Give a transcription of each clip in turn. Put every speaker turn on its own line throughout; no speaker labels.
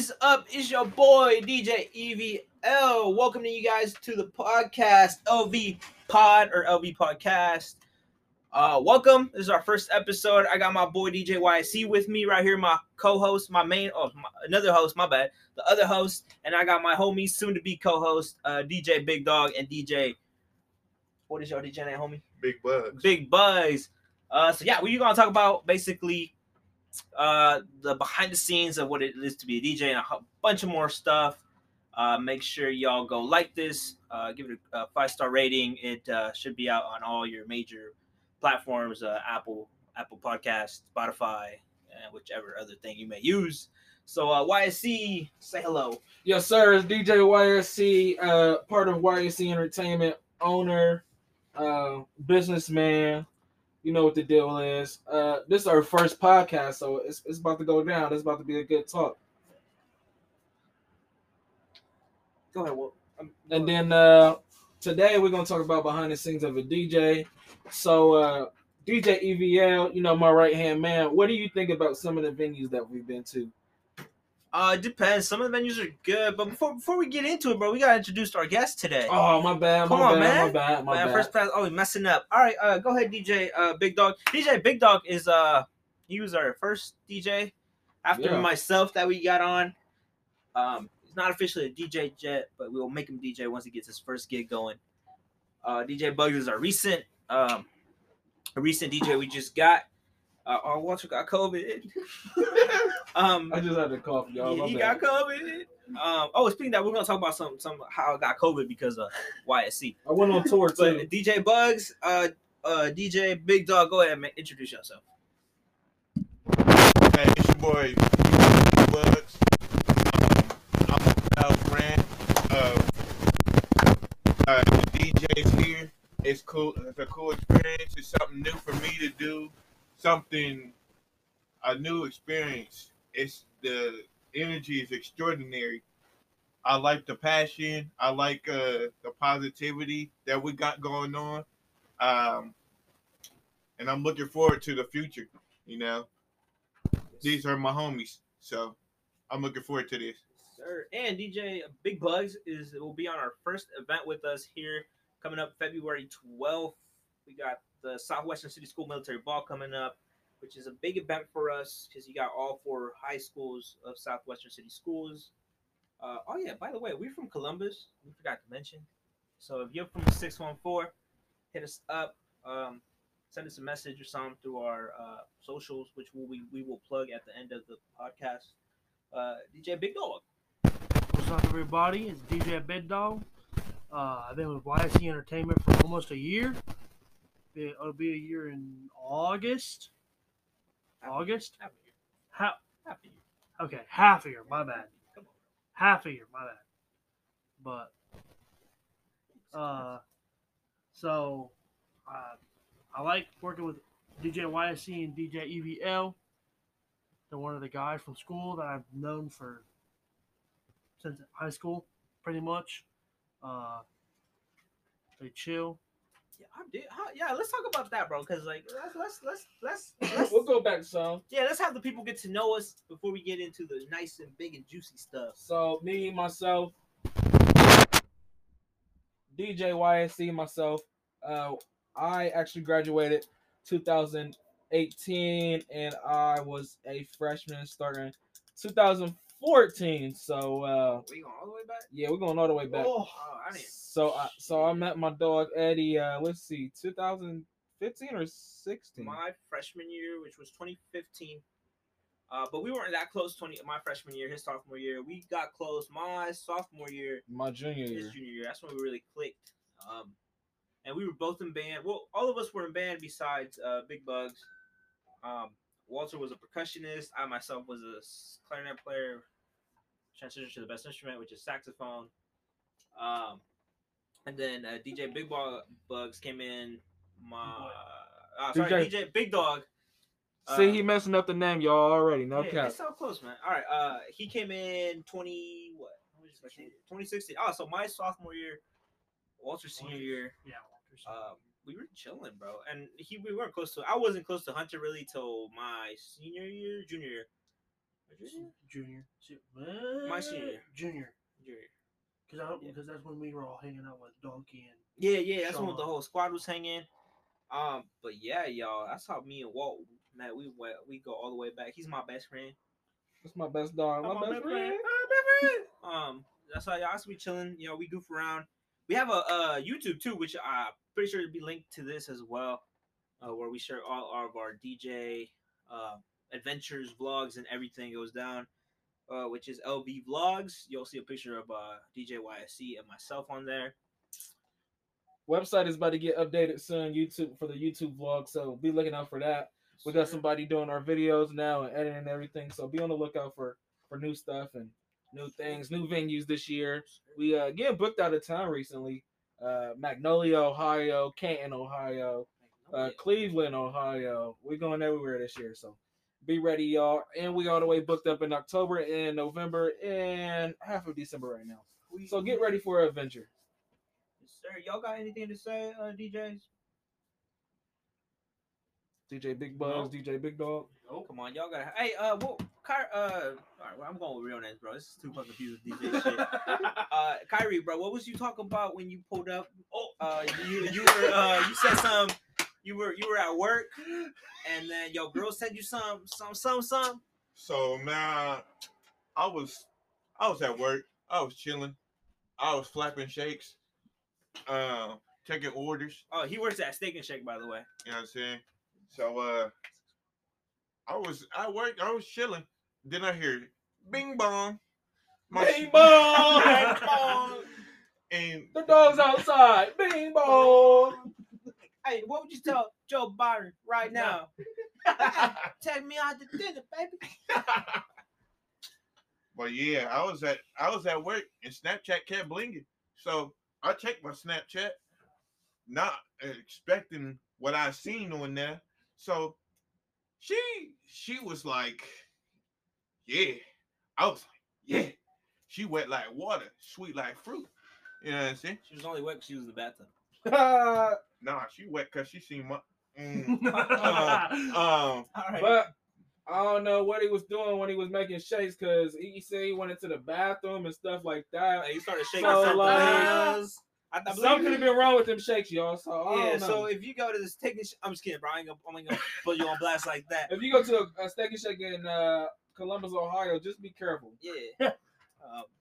is up? It's your boy DJ EVL. Welcome to you guys to the podcast LV Pod or LV Podcast. Uh, welcome. This is our first episode. I got my boy DJ YC with me right here, my co-host, my main, oh, my, another host, my bad, the other host, and I got my homie, soon to be co-host, uh, DJ Big Dog and DJ. What is your DJ name, homie?
Big bugs.
Big Buzz. Uh, so yeah, we're gonna talk about basically uh the behind the scenes of what it is to be a DJ and a bunch of more stuff. Uh, make sure y'all go like this, uh, give it a, five star rating. It uh, should be out on all your major platforms: uh, Apple, Apple Podcast, Spotify, and whichever other thing you may use. So uh, YSC, say hello.
Yes, sir. It's DJ YSC, uh, part of YSC Entertainment, owner, uh, businessman. You know what the deal is. Uh, this is our first podcast, so it's, it's about to go down. It's about to be a good talk.
Go ahead. Well,
And then uh, today we're gonna talk about behind the scenes of a DJ. So uh, DJ EVL, you know my right hand man. What do you think about some of the venues that we've been to?
Uh, it depends. Some of the venues are good, but before before we get into it, bro, we gotta introduce our guest today.
Oh my bad, my
on,
bad,
man.
my bad, my
Man,
bad.
first pass. Oh, we messing up. All right, uh, go ahead, DJ. Uh, Big Dog. DJ Big Dog is uh, he was our first DJ after
Yeah.
myself that we got on. Um, he's not officially a DJ jet, but we'll make him DJ once he gets his first gig going. Uh, DJ Bugs is our recent um, a recent DJ we just got. Uh, our Walter got COVID. um,
I just had to cough, y'all.
yeah, he
bad.
got COVID. Um, oh, speaking of that, we're gonna talk about some some how I got COVID because of YSC.
I went on tour too.
But DJ Bugs, uh, uh, DJ Big Dog, go ahead and introduce yourself.
Hey, it's your boy Big Bugs. Um, I'm a proud friend of uh, the DJs here. It's cool. It's a cool experience. It's something new for me to do. Something, a new experience. It's the energy is extraordinary. I like the passion. I like uh, the positivity that we got going on. Um, and I'm looking forward to the future. You know, these are my homies, so I'm looking forward to this.
Sir, and DJ Big Bugs is will be on our first event with us here coming up February 12th. We got the Southwestern City School Military Ball coming up, which is a big event for us because you got all four high schools of Southwestern City Schools. Uh, oh yeah, by the way, we're from Columbus. We forgot to mention. So if you're from the 614, hit us up. Um, send us a message or something through our uh, socials, which will we, we will plug at the end of the podcast. Uh, DJ Big Dog.
What's up, everybody? It's DJ Big Dog. Uh, I've been with YSC Entertainment for almost a year. It- It'll be a year in August. August?
Half a year.
Half,
Half a year.
okay, half a year. My bad.
Come on.
Half a year. My bad. But uh, so uh, I like working with DJ YSC and DJ EVL. They're one of the guys from school that I've known for since high school, pretty much. Uh, they chill.
Yeah, did. How, yeah, let's talk about that, bro. Because like, let's let's let's let's, let's
we'll go back some.
yeah, let's have the people get to know us before we get into the nice and big and juicy stuff.
So me myself, DJ YSC myself. Uh, I actually graduated 2018, and I was a freshman starting 2014. So uh,
We going all the way back?
yeah, we're going all the way back.
Oh.
So I so I met my dog Eddie. Uh, let's see, 2015 or 16.
My freshman year, which was 2015. Uh, but we weren't that close. 20 my freshman year, his sophomore year, we got close. My sophomore year,
My junior
his
year.
junior year. That's when we really clicked. Um, and we were both in band. Well, all of us were in band besides uh, Big Bugs. Um, Walter was a percussionist. I myself was a clarinet player. Transitioned to the best instrument, which is saxophone. Um, and then uh, DJ Big Bug Bugs came in. My uh, sorry,
DJ
DJ Big Dog.
See,
uh,
he messing up the name, y'all already. No
yeah,
cap.
It's so close, man. All right. Uh, he came in twenty what? Twenty sixteen. Oh, so my sophomore year, Walter's senior year.
Yeah. Walter's-
Um, we were chilling, bro, and he we weren't close to. I wasn't close to Hunter really till my senior year, junior year,
Junior. Se-
My senior.
Junior.
Junior.
Because I
Yeah.
because that's when we were all hanging out with Donkey and
Yeah, yeah, that's when the whole squad was hanging. Um, but yeah, y'all, that's how me and Walt, man, we went, we go all the way back. He's my best friend.
That's my best dog. My,
My
best
best
friend.
friend. Um, that's how y'all we chilling. You know, we goof around. We have a uh YouTube too, which I'm pretty sure to be linked to this as well, uh, where we share all of our DJ uh, adventures, vlogs, and everything goes down. Uh, which is LV Vlogs. You'll see a picture of uh, DJ YSC and myself on there.
Website is about to get updated soon. YouTube for the YouTube vlog, so be looking out for that. We got somebody doing our videos now and editing and everything, so be on the lookout for for new stuff and new things, new venues this year. We uh getting booked out of town recently. Uh, Magnolia, Ohio, Canton, Ohio, uh, Cleveland, Ohio. We're going everywhere this year, so be ready, y'all. And we all the way booked up in October and November and half of December right now. So get ready for an adventure.
Yes, sir. Y'all got anything to say, uh, DJs?
DJ Big Buzz, DJ Big Dog.
Oh, come on, y'all gotta. Hey, uh, well, Ky- uh, all right, well, I'm going with real names, bro. This is too fucking confused with DJ shit. Uh, Kyrie, bro, what was you talking about when you pulled up? Oh, uh, you you were uh, you said some. You were you were at work, and then your girl said you some some some some.
So man, I was I was at work. I was chilling. I was flapping shakes, uh, taking orders.
Oh, he works at Steak and Shake, by the way.
You know what I'm saying? So uh, I was I work. I was chilling. Then I hear bing bong. My
Bing
sh-
bong!
Bing bong!
and
The dog's outside. Bing bong.
Hey, what would you tell Joe Biden right now? Take me out to dinner, baby.
But yeah, I was at I was at work and Snapchat kept blinking. So I checked my Snapchat, not expecting what I seen on there. So she she was like, Yeah. I was like, Yeah. She wet like water, sweet like fruit. You know what I'm saying?
She was only wet because she was in the bathtub.
Nah, she wet because she seen my mm, um
All right.
but I don't know what he was doing when he was making shakes because he said he went into the bathroom and stuff like that.
Hey, you started shaking
So,
something.
like,
else. I, I
Something could have been wrong with them shakes, y'all. So I
Yeah,
don't know.
so if you go to this taking, sh- I'm just kidding, bro. I ain't gonna, I'm ain't gonna put you on blast like that.
if you go to a, a steak and shake in uh, Columbus, Ohio, just be careful.
Yeah. uh,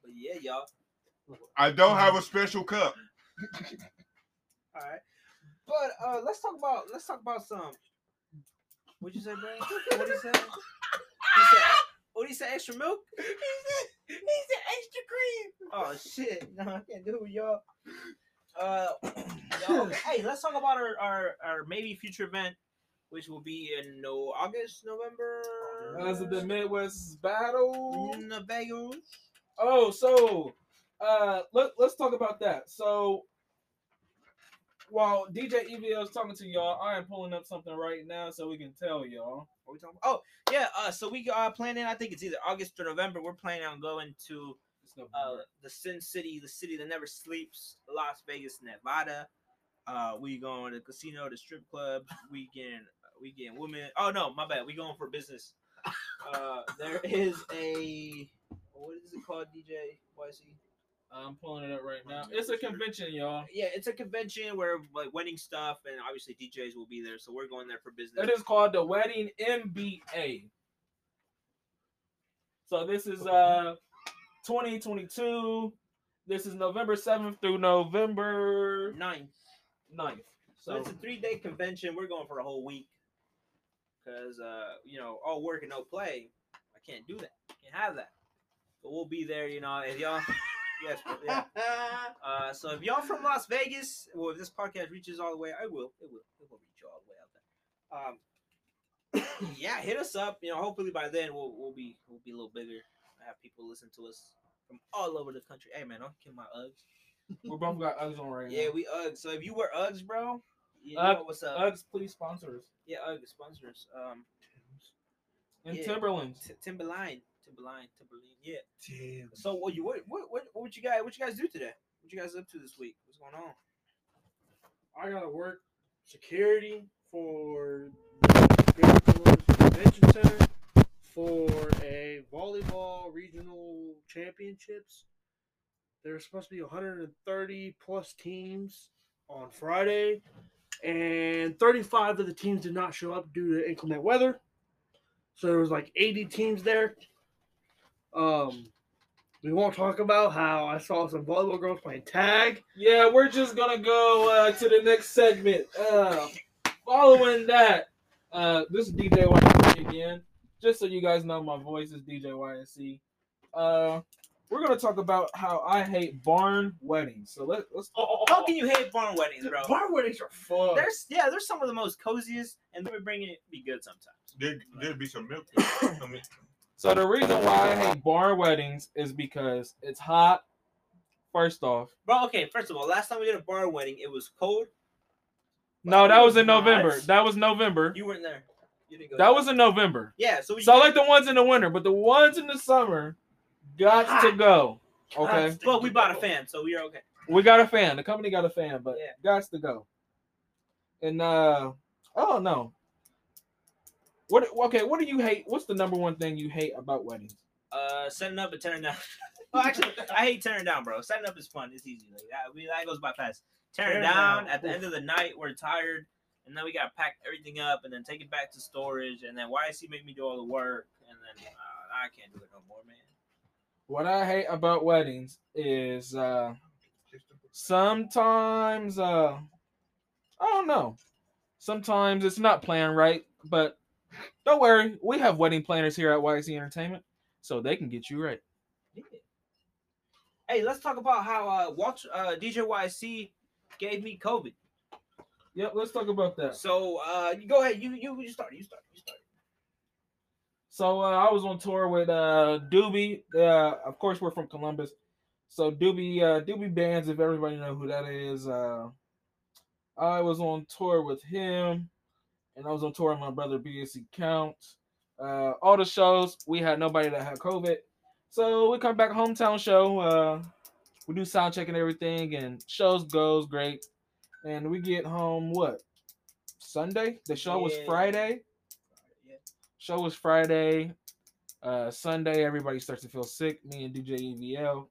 but yeah, y'all.
I don't have a special cup.
All right. But uh, let's talk about let's talk about some. What'd you say, bro? What did he say? He said, "What did he say? Extra milk?"
he said extra cream.
Oh shit! No, I can't do it, y'all. Uh, y'all, okay, hey, let's talk about our, our our maybe future event, which will be in no August, November.
As of the Midwest battle.
in the Vegas.
Oh, so uh let, let's talk about that. So while DJ EVL is talking to y'all, I am pulling up something right now so we can tell y'all.
What we talking about? Oh, yeah. Uh, so we are planning. I think it's either August or November. We're planning on going to uh the Sin City, the city that never sleeps, Las Vegas, Nevada. Uh, we going to the casino, the strip club. We getting we getting women. Oh no, my bad. We going for business. Uh, there is a what is it called, DJ YC?
I'm pulling it up right now. It's a convention, y'all.
Yeah, it's a convention where like wedding stuff and obviously DJs will be there. So we're going there for business.
It is called the Wedding MBA. So this is uh 2022. This is November 7th through November
ninth.
9th.
So
So
it's a three day convention. We're going for a whole week because uh, you know all work and no play. I can't do that. I Can't have that. But we'll be there. You know, if y'all. Yes. bro, Yeah. Uh, so if y'all from Las Vegas, well, if this podcast reaches all the way, I will. It will. It will reach you all the way out there. Um, yeah, hit us up. You know, hopefully by then we'll we'll be we'll be a little bigger. I have people listen to us from all over the country. Hey man, don't kill my Uggs.
we both got Uggs on right
Yeah,
now.
Yeah, we Uggs. So if you wear Uggs, bro, you know
Ugg-
what's up.
Uggs, please sponsor us.
Yeah, Ugg sponsors. Um,
And
Yeah.
Timberlands.
T- Timberline, Timberline, Timberline. Yeah.
Damn.
So what you what what what what you guys what you guys do today? What you guys up to this week? What's going on?
I gotta work security for Falls Convention Center for a volleyball regional championships. There's supposed to be 130 plus teams on Friday, and 35 of the teams did not show up due to inclement weather. So there was like 80 teams there. Um, we won't talk about how I saw some volleyball girls playing tag.
Yeah, we're just gonna go uh, to the next segment. Uh, following that, uh, this is DJ YSC again. Just so you guys know, my voice is DJ YSC. Uh, we're gonna talk about how I hate barn weddings. So let, let's.
Oh, How can you hate barn weddings, bro?
Barn weddings are fun.
There's yeah, there's some of the most coziest, and they bringing it be good sometimes.
There, there'd be some milk.
So the reason why I hate barn weddings is because it's hot. First off,
Bro, okay, first of all, last time we did a barn wedding, it was cold.
no, that was in
Not.
November. That was November.
You weren't there. You didn't go.
That was in November.
yeah. So we
So I like the ones in the winter, but the ones in the summer got to go. Okay.
Well, we bought a fan, so we are okay.
We got a fan. The company got a fan, but
Yeah.
got to go. And uh oh no. What okay, what do you hate? What's the number one thing you hate about weddings?
Uh, setting up and turning down. oh, actually, I hate turning down, bro. Setting up is fun. It's easy. Like that, we, that goes by fast. Tearing
Tearing
down,
down,
at the end of the night, we're tired, and then we gotta pack everything up and then take it back to storage, and then YC make me do all the work, and then uh, I can't do it no more, man.
What I hate about weddings is uh sometimes uh I don't know. Sometimes it's not planned right, but don't worry, we have wedding planners here at YC Entertainment, so they can get you right.
Yeah. Hey, let's talk about how uh, Walter, uh, DJ YC gave me COVID.
Yep, let's talk about that.
So uh, you go ahead. You you you start. You start. You start.
So uh, I was on tour with uh Doobie. Uh, of course, we're from Columbus. So Doobie, uh, Doobie Bands, if everybody know who that is. Uh, I was on tour with him, and I was on tour with my brother BSC Count. Uh, all the shows we had nobody that had COVID. So we come back hometown show. Uh, we do sound check and everything, and shows goes great. And we get home what Sunday? The show was Friday
Yeah.
show was Friday. Uh, Sunday, everybody starts to feel sick. Me and DJ EVL.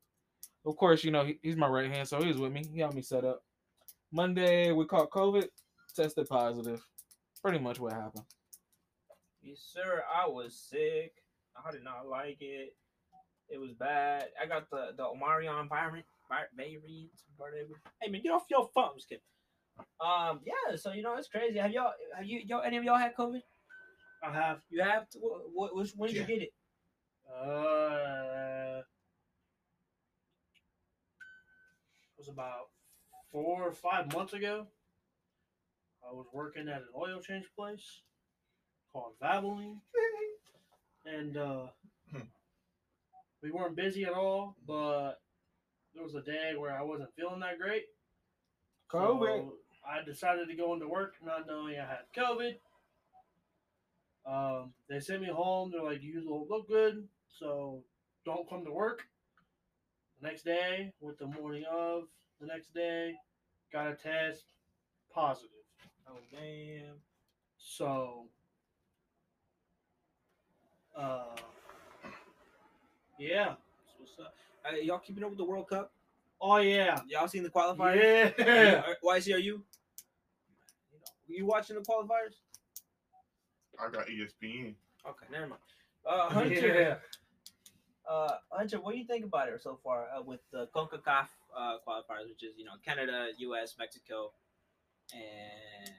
Of course, you know, he, he's my right hand, so he was with me. He helped me set up. Monday, we caught COVID, tested positive. Pretty much what happened.
Yes, sir. I was sick. I did not like it. It was bad. I got the the Omarion variant, vi- variant, whatever. Hey man, get off your phone. I'm just kidding. Um, yeah. So you know it's crazy. Have y'all? Have you? Y'all? Any of y'all had COVID?
I have
You have? What? what which, when did
Yeah.
you get it?
uh it was about four or five months ago. I was working at an oil change place called Valvoline. and uh
Hmm.
we weren't busy at all, but there was a day where I wasn't feeling that great.
COVID.
So I decided to go into work not knowing I had COVID. Um, they sent me home. They're like, you don't look good, so don't come to work. The next day, with the morning of the next day, got a test positive.
Oh damn.
So, uh, yeah.
That's what's up? Uh, y'all keeping up with the World Cup?
Oh yeah.
Y'all seen the qualifiers?
Yeah.
Are- YC, are you? You watching the qualifiers?
I got ESPN.
Okay, never mind. Uh, Hunter, uh, Hunter, what do you think about it so far uh, with the CONCACAF uh, qualifiers, which is you know Canada, U.S., Mexico, and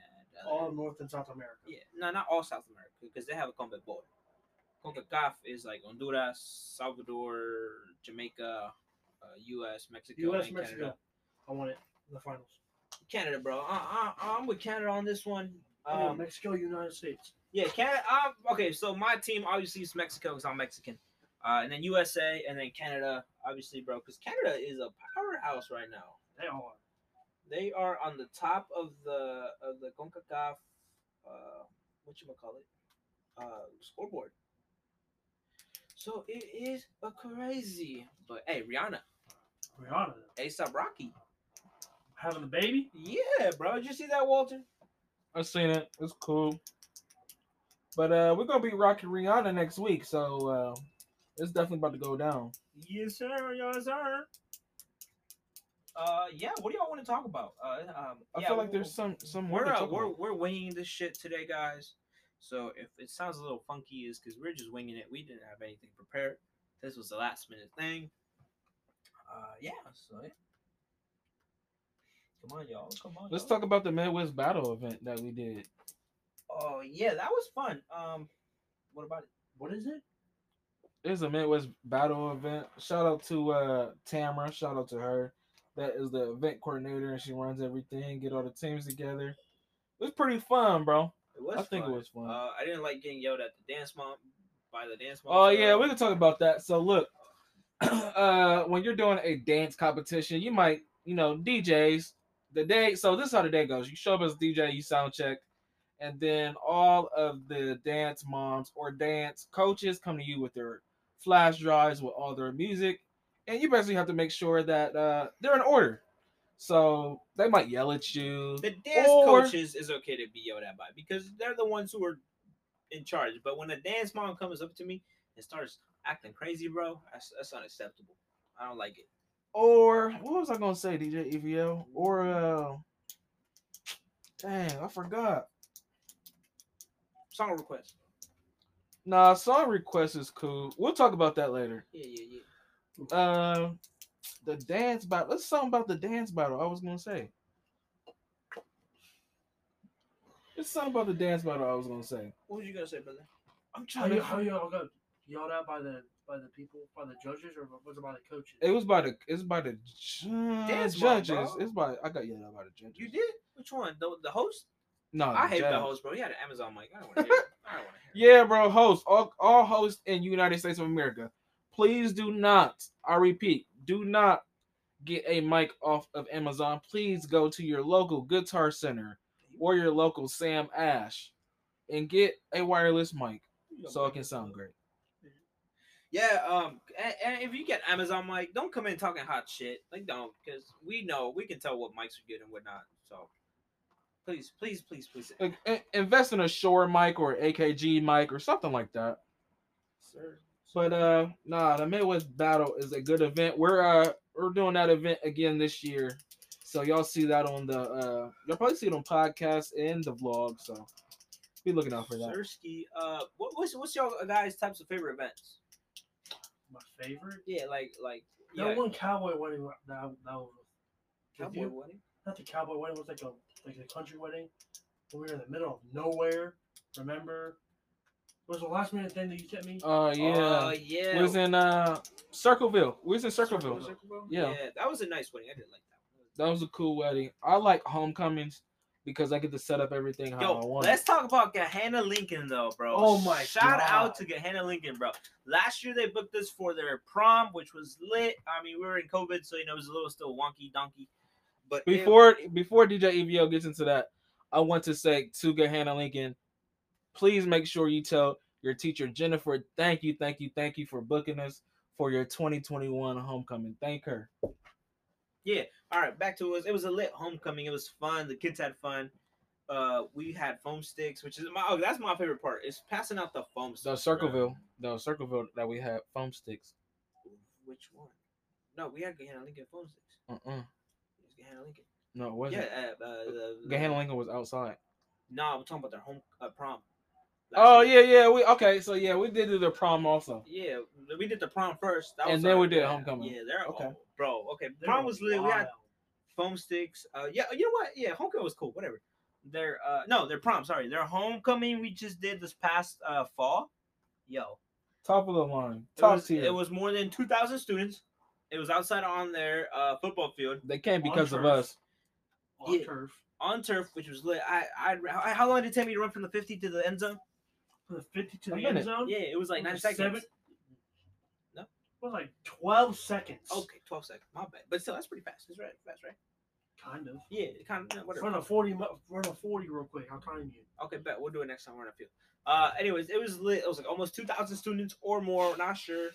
All North and South America.
yeah, no, not all South America because they have a combat border. CONCACAF is like Honduras, Salvador, Jamaica, uh, U.S., Mexico,
U.S.
and
Mexico.
Canada.
I want it in the finals.
Canada, bro. I, I, I'm with Canada on this one.
Oh,
Um,
Mexico, United States.
Yeah, Canada. Um, okay, so my team obviously is Mexico because I'm Mexican, uh, and then USA, and then Canada, obviously, bro, because Canada is a powerhouse right now.
They are.
They are on the top of the of the Concacaf, uh, what you call it, uh, scoreboard. So it is a crazy, but hey, Rihanna,
Rihanna
ASAP Rocky,
having a baby.
yeah, bro. Did you see that, Walter?
I seen it. It's cool. But uh, we're gonna be rocking Rihanna next week, so uh, it's definitely about to go down.
Yes, sir. Yes, sir. Uh, yeah. What do y'all want to talk about? Uh, um,
I
yeah,
feel like
we'll-
there's some some
we're uh, we're
about.
we're winging this shit today, guys. So if it sounds a little funky, is because we're just winging it. We didn't have anything prepared. This was a last minute thing. Uh, yeah. So yeah. Come on, y'all. Come on.
Let's
y'all.
talk about the Midwest Battle event that we did.
Oh yeah, that was fun. Um, what about it?
What is it?
It's a Midwest Battle event. Shout out to uh Tamara. Shout out to her. That is the event coordinator, and she runs everything. Get all the teams together. It was pretty fun, bro.
It was.
I think it
fun.
was fun.
Uh, I didn't like getting yelled at the dance mom by the dance mom.
Oh yeah, we can talk about that. So look, uh, when you're doing a dance competition, you might, you know, DJs. The day, so this is how the day goes. You show up as DJ, you sound check, and then all of the dance moms or dance coaches come to you with their flash drives with all their music, and you basically have to make sure that uh, they're in order. So they might yell at you.
The dance
Or-
coaches is okay to be yelled at by because they're the ones who are in charge. But when a dance mom comes up to me and starts acting crazy, bro, that's, that's unacceptable. I don't like it.
Or what was I gonna say, DJ EVO? Or uh dang, I forgot.
Song request.
Nah, song request is cool. We'll talk about that later.
Yeah, yeah, yeah.
Uh, the dance battle. Let's talk about the dance battle. I was gonna say. It's something about the dance battle. I was gonna say.
What was you gonna say, brother?
I'm
How
trying
you
to.
how y'all got yelled at by the by the people by the judges or was it by the coaches?
It was by the. It's by the ju-
Dance
judges.
bro.
It's by. I got yelled at by the judges.
You did? Which one? The, the host?
No,
I hate the host, bro. He had an Amazon mic. I don't want to hear it. I don't want to hear it.
Yeah, bro. Host all, all hosts in United States of America, please do not. I repeat, do not get a mic off of Amazon. Please go to your local Guitar Center or your local Sam Ash and get a wireless mic so it can sound great.
Yeah, um, and, and if you get Amazon mic, don't come in talking hot shit. Like, don't, because we know we can tell what mics are good and what not. So, please, please, please, please,
Like, invest in a Shure mic or AKG mic or something like that.
sir.
But uh, nah, the Midwest Battle is a good event. We're uh we're doing that event again this year, so y'all see that on the uh you'll probably see it on podcast and the vlog. So be looking out for that.
Sirski, uh, what, what's what's your guys' types of favorite events?
My favorite.
Yeah, like like
That
yeah,
one cowboy wedding that, that was
cowboy wedding.
not the cowboy wedding it was like a like a country wedding. We were in the middle of nowhere. Remember? It was the last minute thing that you sent me.
Uh yeah,
Uh, yeah.
we was in uh Circleville. We was in Circleville.
Circleville.
Circleville?
Yeah.
that was a nice wedding. I did like that. One.
That was a cool wedding. I like homecomings because I get to set up everything how I
Yo,
want.
let's talk about Gahanna Lincoln though, bro.
Oh my
Shout
God.
out to Gahanna Lincoln, bro. Last year they booked us for their prom, which was lit. I mean, we were in COVID, so you know it was a little still wonky donkey. But it-
before before DJ EVO gets into that, I want to say to Gahanna Lincoln, please make sure you tell your teacher Jennifer, thank you, thank you, thank you for booking us for your 2021 homecoming. Thank her. Yeah.
All right, back to us. It was a lit homecoming. It was fun. The kids had fun. Uh, we had foam sticks, which is my oh, that's my favorite part. Is passing out the foam sticks.
The
bro.
Circleville, the Circleville that we had foam sticks.
Which one? No, we had Gahanna Lincoln foam sticks.
Uh-uh.
It was Gahanna Lincoln.
No, it wasn't.
Yeah, uh, uh,
Gahanna Lincoln was outside.
No, we're talking about their home uh, prom. Last
Oh
year.
yeah, yeah. We okay. So yeah, we did do the prom also.
Yeah, we did the prom first. That
And
was
then
our-
we did homecoming.
Yeah, there.
Okay.
Okay, bro. Okay,
They
prom was lit. We had foam sticks. Uh, yeah, you know what? Yeah, homecoming was cool. Whatever. Their uh, no, their prom. Sorry, their homecoming. We just did this past uh fall. Yo,
Top of the line.
it
Top
was,
tier.
it was more than two thousand students. It was outside on their uh football field
they came
On
because of us.
on
Yeah.
turf.
on turf, which was lit. I, I, how- how long did it take me to run from the fifty to the end zone?
From the 50 to
A
the
minute.
end zone.
Yeah, it was like
It
ninety seconds.
seven-
No?
It was like 12 seconds.
Okay, twelve seconds. My bad, but still, that's pretty fast. It's right, fast, right?
Kind of.
Yeah, it kind of whatever.
Run a 40, run a 40 real quick. I'll time you.
Okay, bet we'll do it next time we're in a field. Uh, anyways, it was lit. It was like almost two thousand students or more. Not sure.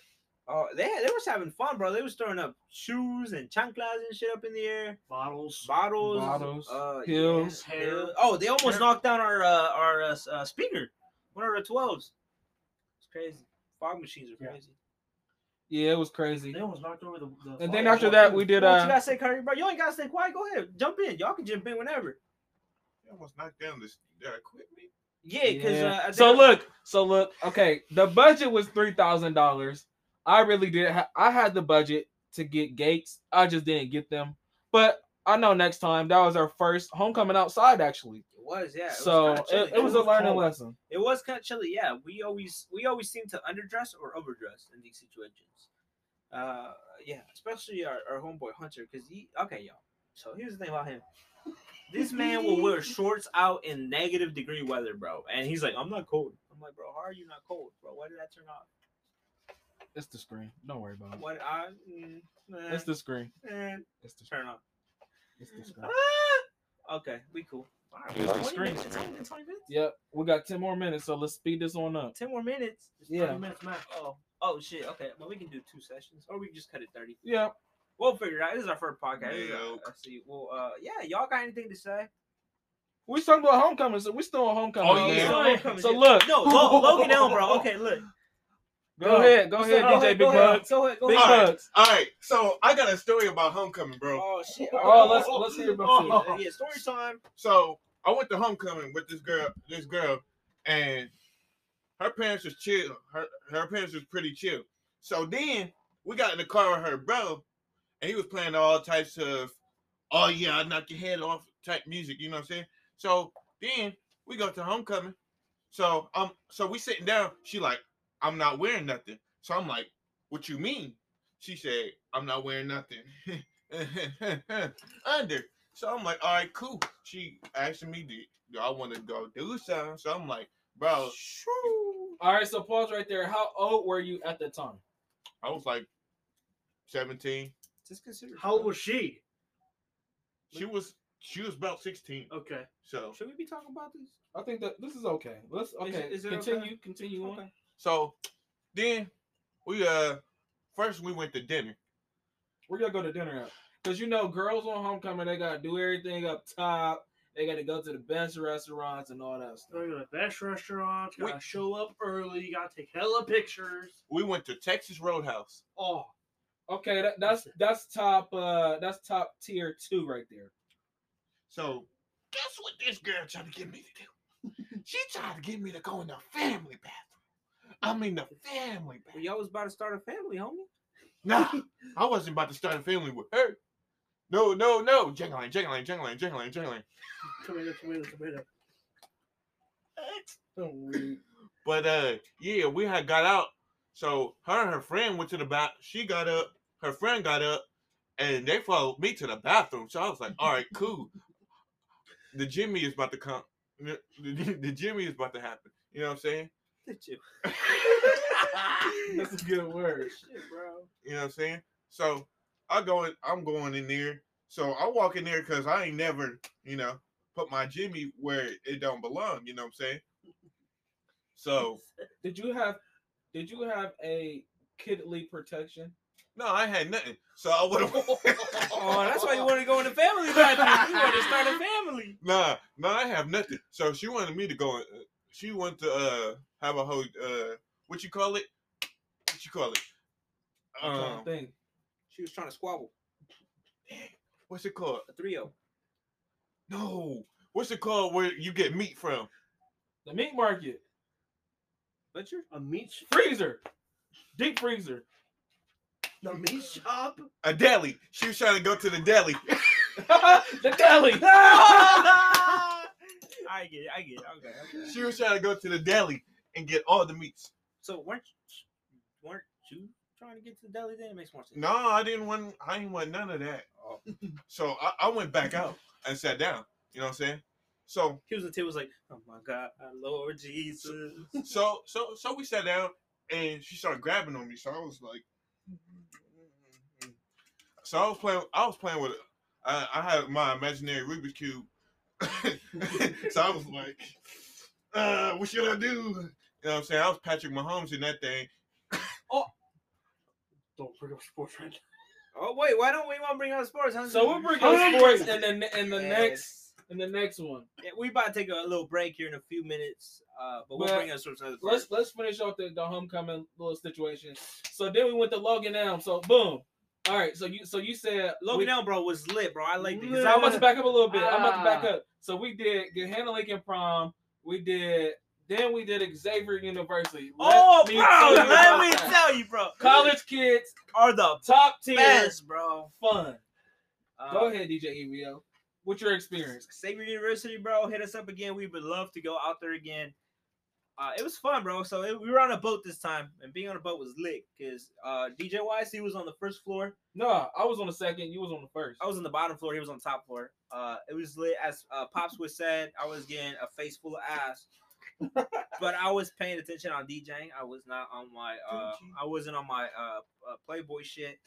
Uh, they they was having fun, bro. They was throwing up shoes and chanclas and shit up in the air,
Bottles.
bottles,
Bottles,
uh,
hills.
yeah, hill- Oh, they almost
Hair.
knocked down our uh, our uh, uh, speaker. One of the twelves. It's crazy. Fog machines are crazy.
Yeah, it was crazy.
They almost knocked over the. the
And then
fire
after that, we did
What you
uh
gotta say, Curry, bro? You ain't gotta stay quiet. Go ahead, jump in. Y'all can jump in whenever.
You almost knocked down this uh, equipment.
Yeah, because
yeah.
uh,
so look, so look, okay, the budget was three thousand dollars. I really did. Ha- I had the budget to get gates. I just didn't get them. But I know next time that was our first homecoming outside actually.
it was yeah. It
so
chilly.
it, it was a learning
cold.
lesson.
It was kind of chilly. Yeah, we always we always seem to underdress or overdress in these situations. Uh, yeah, especially our, our homeboy Hunter, because he okay, y'all. So here's the thing about him. This man will wear shorts out in negative degree weather, bro, and he's like, "I'm not cold." I'm like, "Bro, how are you not cold, bro? Why did that turn off?
It's the screen. Don't worry about it.
What I mm, eh,
It's the screen.
eh,
It's the screen.
turn off."
It's the screen.
Ah! Okay, we cool. All right,
It's the
20
screen.
minutes, 20 minutes, 20 minutes?
Yep, we got ten more minutes, so let's speed this on up.
Ten more minutes.
It's
Yeah.
minutes max.
Oh, oh shit. Okay, well we can do two sessions, or we can just cut it thirty.
Yeah,
We'll figure it out. This is our first podcast. This is our-
Milk.
Let's see. Well, uh, yeah, y'all got anything to say?
we talking about homecoming, so we still on homecoming.
Oh, yeah.
So, homecoming,
So
yeah.
look,
no, Lo- Logan Elm, bro. Okay, look.
Go ahead, go ahead. DJ Big
go ahead,
Bugs.
Go ahead, go
Big
ahead.
All right.
Bugs.
All right, so I got a story about homecoming, bro.
Oh shit.
Oh, let's let's hear about
Oh,
it.
yeah, story time.
So I went to homecoming with this girl, this girl, and her parents was chill. Her her parents was pretty chill. So then we got in the car with her bro, and he was playing all types of, oh yeah, I knock your head off type music. You know what I'm saying? So then we go to homecoming. So um, so we sitting down. She like, I'm not wearing nothing. So I'm like, what you mean? She said, I'm not wearing nothing. Under. So I'm like, all right, cool. She asked me, do, do I want to go do something? So I'm like, bro,
All right, so pause right there. How old were you at the time?
I was like 17.
Just consider.
How old was she?
She was she was about 16.
Okay.
So
Should we be talking about this?
I think that this is okay. Let's okay.
is it
continue,
okay?
continue on.
Okay.
So then we uh first we went to dinner.
We're gonna go to dinner at. Cause you know, girls on homecoming, they gotta do everything up top. They gotta go to the best restaurants and all that stuff.
Go to the best restaurants. Gotta
Wait.
show up early. Gotta take hella pictures.
We went to Texas Roadhouse.
Oh,
Okay, that, that's that's top uh that's top tier two right there.
So guess what this girl tried to get me to do? she tried to get me to go in the family bathroom. I mean the family
Well, y'all was about to start a family, homie.
Nah, I wasn't about to start a family with her. No, no, no. Jingling, jingling, jingling, jingling, jingling.
tomato, tomato, tomato. What?
But uh, yeah, we had got out. So her and her friend went to the bath. She got up. Her friend got up, and they followed me to the bathroom. So I was like, all right, cool. The Jimmy is about to come. The, the, the Jimmy is about to happen. You know what I'm saying?
Did you?
That's a good word.
Shit, bro.
You know what I'm saying? So I go in, I'm going in there. So I walk in there because I ain't never, you know, put my Jimmy where it don't belong. You know what I'm saying? So
Did you have did you have a kidly protection?
no, I had nothing. So I would have.
Oh, that's why you wanted to go in the family bathroom. You wanted to start a family.
Nah, nah, I have nothing. So she wanted me to go. She wanted to uh have a whole uh what you call it? What you call it?
I'm
Um,
to think.
She was trying to squabble
what's it called?
a trio.
No, what's it called where you get meat from?
The meat market.
Butcher.
A meat, sh-
Freezer. Deep freezer.
the meat shop.
A deli. She was trying to go to the deli.
the deli.
I get it. I get it. Okay. okay.
She was trying to go to the deli and get all the meats.
So weren't weren't you trying to get to the deli? Then it makes more sense.
No, I didn't want. I didn't want none of that.
Oh.
So I, I went back out and sat down. You know what I'm saying? So
He was the was like, oh my god, Lord Jesus.
so so so we sat down and she started grabbing on me. So I was like, so I was playing. I was playing with. I, I had my imaginary Rubik's cube. so I was like, uh, what should I do? You know what I'm saying? I was Patrick Mahomes in that thing.
Oh, don't bring up sports right
Oh wait, why don't we want to bring up sports? Huh?
So we'll bring up sports in the in the
Yes.
next And the next one.
Yeah, we about to take a little break here in a few minutes, uh, but we'll
Well,
bring us towards another.
Let's let's finish off the, the homecoming little situation. So then we went to Logan Elm. So boom. All right. So you so you said
Logan
we-
Elm, bro, was lit, bro. I like
So I'm about to back up a little bit. I'm about to back
Ah.
up. So we did get Gahanna Lincoln prom. We did then we did Xavier University. Let
Oh,
me
bro,
tell you
let me
that.
tell you, bro.
College kids
are the
top tier
best, bro.
fun.
Uh,
Go ahead, DJ EVO. What's your experience?
Xavier University, bro. Hit us up again. We would love to go out there again. Uh, it was fun, bro. So it, we were on a boat this time, and being on a boat was lit because uh, DJ YC was on the first floor.
No, I was on the second. You was on the first.
I was on the bottom floor. He was on the top floor. Uh, it was lit. As uh, Pops was said, I was getting a face full of ass. but I was paying attention on DJing. I was not on my. Uh, I wasn't on my uh, uh, Playboy shit.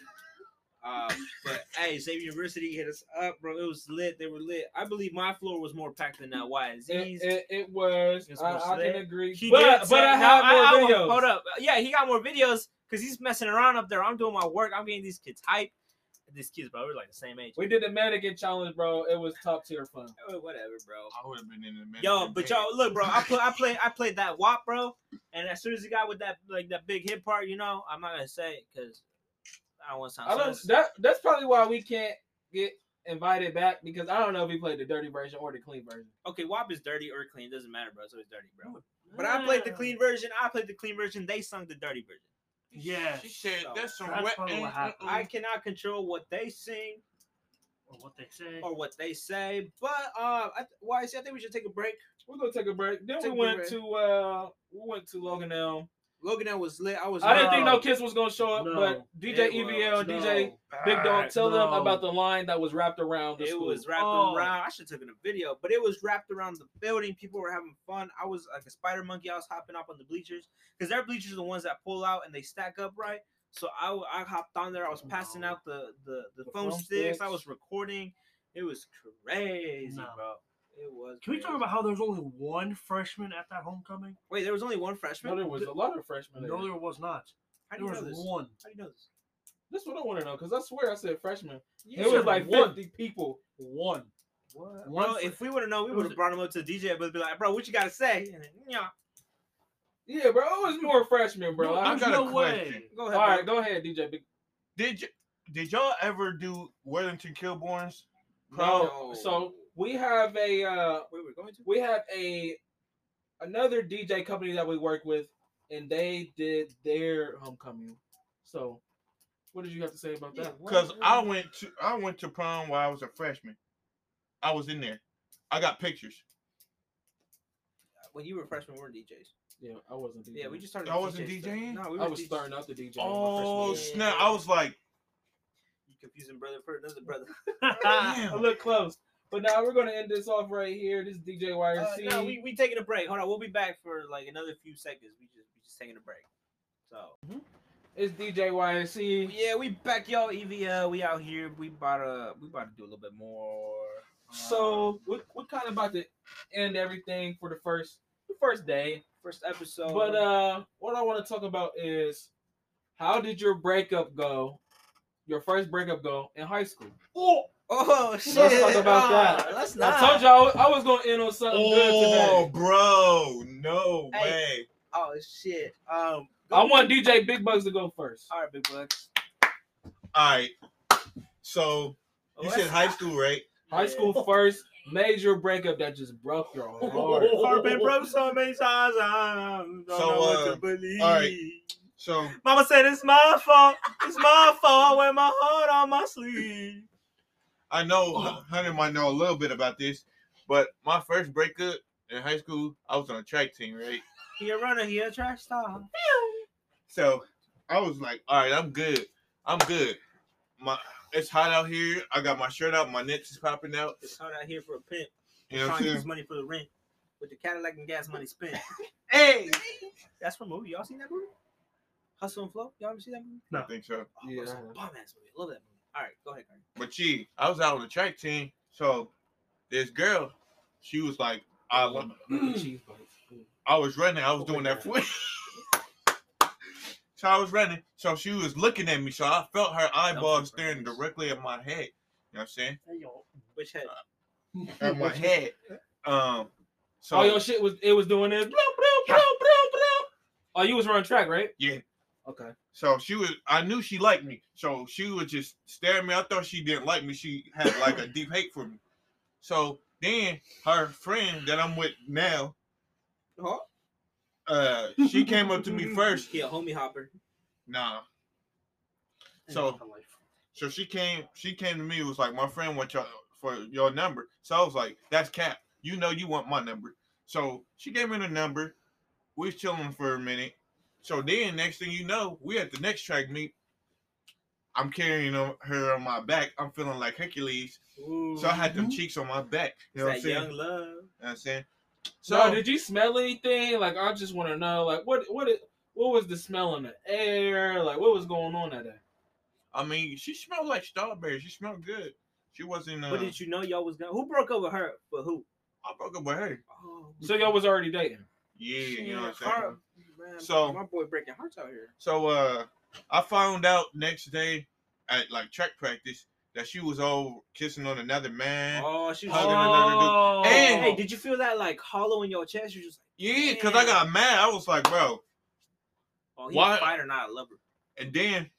Uh, but hey, Xavier University hit us up, bro. It was lit. They were lit. I believe my floor was more packed than that. Why?
It,
Z's.
it, it was.
It's
I,
more
I can
slick.
agree.
He
but
did
but
say-
I
no,
have more
I-
videos.
Hold up. Yeah, he got more videos because he's messing around up there. I'm doing my work. I'm getting these kids hype. These kids, bro, we're like the same age.
We did the mannequin challenge, bro. It was top tier fun.
Oh, Whatever, bro.
I would have been in the middle.
Yo, but y'all look, bro. I play, I play, I played that WAP, bro. And as soon as he got with that, like that big hit part, you know, I'm not gonna say it because I don't want to sound.
I don't.
sus.
That that's probably why we can't get invited back because I don't know if he played the dirty version or the clean version.
Okay, WAP is dirty or clean. It doesn't matter, bro. So It's dirty, bro. But I played the clean version. I played the clean version. They sung the dirty version.
Yeah.
She said
So,
that's some
that's
wet.
probably what happened.
I cannot control what they sing
Or what they say.
or what they say. But uh, why I, why? I think we should take a break.
We're gonna take a break. Then
Take
we went
break.
to uh we went to Logan Elm.
Logan was lit. I was.
I didn't think no
No.
kids was gonna show up,
No.
but DJ
It
EVL and
was.
DJ Big Dog tell them about the line that was wrapped around the
It
school.
was wrapped
Oh.
around. I should have taken a video, but it was wrapped around the building. People were having fun. I was like a spider monkey. I was hopping up on the bleachers because their bleachers are the ones that pull out and they stack up right. So I hopped on there. I was passing oh. out the the, the,
The
phone
phone
sticks. I was recording. It was crazy,
No.
bro. It was.
Can we talk about how there's only one freshman at that homecoming?
Wait, there was only one freshman.
no, there was a lot of freshmen.
No, there was not.
How do
There
you know
was
this?
one.
How do you know this?
This what I want to know because I swear I said freshman.
You
it was like
one.
fifty people.
One.
What?
One
Bro, if we would have known, we would have brought him up to the DJ, but be like, bro, what you gotta say? And then, yeah.
Yeah, bro, it was more freshmen, bro.
No,
I-
I
there's
got a
no
question.
way.
Go ahead.
all
bro.
right, go ahead, DJ Big.
Did y- did y'all ever do Wellington Kilborns?
No,
No.
so we have a uh
Wait, we're going to.
we have a another DJ company that we work with, and they did their homecoming. So, what did you have to say about that?
Because I went to I went to prom while I was a freshman. I was in there. I got pictures.
when you were a freshman, we were DJs.
Yeah, I wasn't. DJing.
Yeah, we just started.
I wasn't
DJ stuff.
DJing?
No, we were
I was
DJs.
starting out the DJ.
Oh
year.
snap! I was like,
You confusing brother for another brother.
I look close. But now we're gonna end this off right here. This is DJ
Uh, no, we we taking a break. Hold on, we'll be back for like another few seconds. We just we just taking a break. So
it's DJ YRC.
yeah, we back, y'all. EVL, we out here. We about to we about to do a little bit more.
So we're, we're kind of about to end everything for the first the first day.
first episode.
But uh, what I want to talk about is how did your breakup go? Your first breakup go in high school?
oh oh shit.
talk about
Ah,
that.
Let's not.
I told you I was, I was gonna end on something
oh,
good today.
Oh, bro, no
Hey.
way.
Oh shit. Um.
I want DJ Big Bugs to go first.
All right, big bucks.
All right. So
Oh,
you
that's-
said high school, right?
High school first major breakup that just broke your heart.
Heart been broke so many times. I don't
So,
know what
uh,
to believe.
all right. So
Mama said it's my fault. It's my fault. I wear my heart on my sleeve.
I know oh. Hunter might know a little bit about this, but my first breakup in high school, I was on a track team, right?
He a runner. He a track star.
So I was like, all right, I'm good. I'm good. My it's hot out here. I got my shirt out, my nips is popping out.
It's hot out here for a pimp.
You know what
trying to use money for the rent with the Cadillac and gas money spent.
Hey,
That's from a movie. Y'all seen that movie? Hustle and Flow. Y'all ever see that movie? No.
I think so.
Oh,
Yeah,
it's
I
a
have.
bomb ass movie. I love that movie. All right, go ahead, Cardi.
But she, I was out on the track team. So this girl, she was like, I,
Look at cheese bites.
I was running. I was
Oh,
doing
my
that foot. so I was running. So she was looking at me. So I felt her eyeball staring directly at my head. You know what I'm saying?
Hey, yo.
Which head?
on my head. Um, so
All your shit was it was doing this. Oh, you was running track, right?
yeah.
Okay.
So she was. I knew she liked me. So she was just staring at me. I thought she didn't like me. She had like a deep hate for me. So then her friend that I'm with now,
Huh?
uh, she came up to me first.
Yeah, homie hopper.
Nah. So so she came. She came to me. Was like my friend wants your for your number. So I was like, that's cap. You know you want my number. So she gave me the number. We was chilling for a minute. So then next thing you know, we at the next track meet. I'm carrying her on my back. I'm feeling like Hercules. So I had them cheeks on my back. You know what I'm saying?
young love.
You know what I'm saying?
So
So
did you smell anything? Like I just want to know, like what what what was the smell in the air? Like what was going on that day?
I mean, she smelled like strawberry. She smelled good. She wasn't. Uh,
But did you know y'all was gonna? Who broke up with her? But who?
I broke up with her.
Oh,
So y'all was already dating.
Yeah, you know what I'm saying.
Har- man,
So-
my boy breaking hearts out here.
So uh I found out next day at like track practice that she was all kissing on another man.
Oh, she was.
Hugging another dude.
Oh.
And-
Hey, did you feel that like hollow in your chest? You're just like,
Yeah, because I got mad. I was like, bro.
oh, he
Why-
a fighter, not a lover.
And then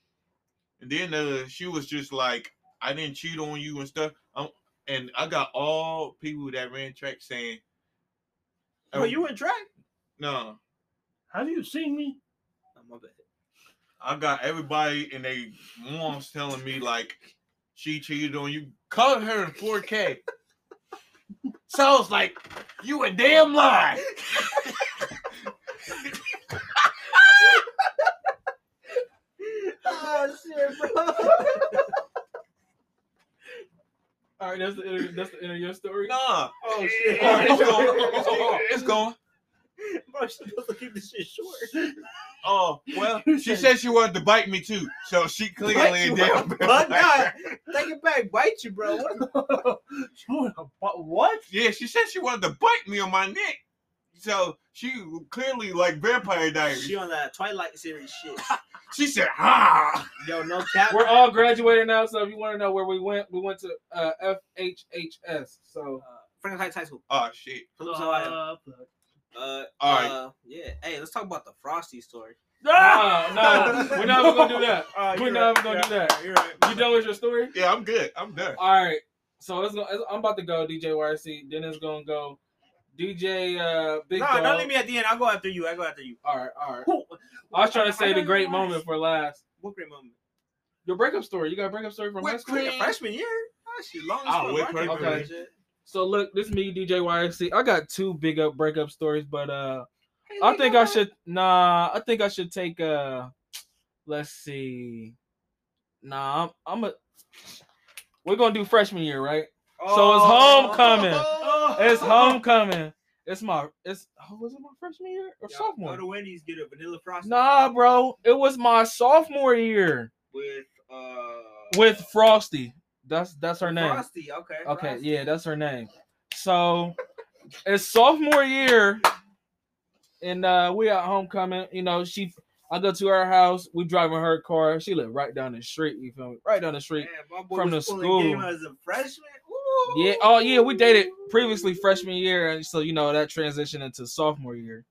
and then uh she was just like, I didn't cheat on you and stuff. Um, and I got all people that ran track saying
Oh, you in track?
no.
Have you seen me?
Oh, my bad.
I got everybody and they moms telling me like she cheated on you. Call her in 4K. so I was like, you a damn lie.
oh shit, bro.
All right, that's the end of, that's the end of your story.
Nah.
Oh shit.
It's going. It's going. It's going.
Bro, she's supposed to keep this shit short.
Oh, well, she said she wanted to bite me too. So she clearly
Bite you. But God, take it back, bite you, bro. What?
But what?
Yeah, she said she wanted to bite me on my neck. So she clearly like Vampire Diaries.
She on that Twilight series shit.
She said, "Ha."
Yo, no cap.
We're all graduated now, so if you want to know where we went, we went to uh, FHHS. So
uh, Franklin Heights High School.
Oh shit.
Phillips,
Uh, fuck.
Uh,
All right.
uh, yeah. Hey, let's talk about the Frosty story.
no, no, we're not even gonna do that.
Uh,
We're not
right,
even gonna
you're
do that.
right, You're right.
You done with your story?
Yeah, I'm good. I'm done.
All right. So let's go. I'm about to go. DJ YC. Then it's gonna go. DJ uh, Big
No,
Dog.
don't leave me at the end. I'll go after you. I go after you.
All right, all right.
Who-
I was trying to say the great moment for last.
What great moment?
Your breakup story. You got a breakup story from high school?
freshman year. Ah, shit, long as
Oh,
fuck,
whipped
bro. I can't
cream.
remember
Okay. So look, this is me, DJ YC. I got two big up breakup stories, but uh, I think I should. Nah, I think I should take uh, let's see. Nah, I'm, I'm a. We're gonna do freshman year, right? So it's homecoming.
Oh.
It's homecoming. It's my. It's. Oh, was it my freshman year or sophomore?
Go to Wendy's, get a vanilla frosty.
Nah, bro. It was my sophomore year
With uh.
with Frosty. That's that's her name.
Frosty. Okay.
Okay,
Frosty.
yeah, that's her name. So it's sophomore year, and uh we at homecoming. You know, she I go to her house, we driving her car. She lived right down the street, you feel me? Right down the street.
Man,
from the school.
game as a freshman. Ooh.
Yeah, oh yeah, we dated previously freshman year, and so you know that transition into sophomore year.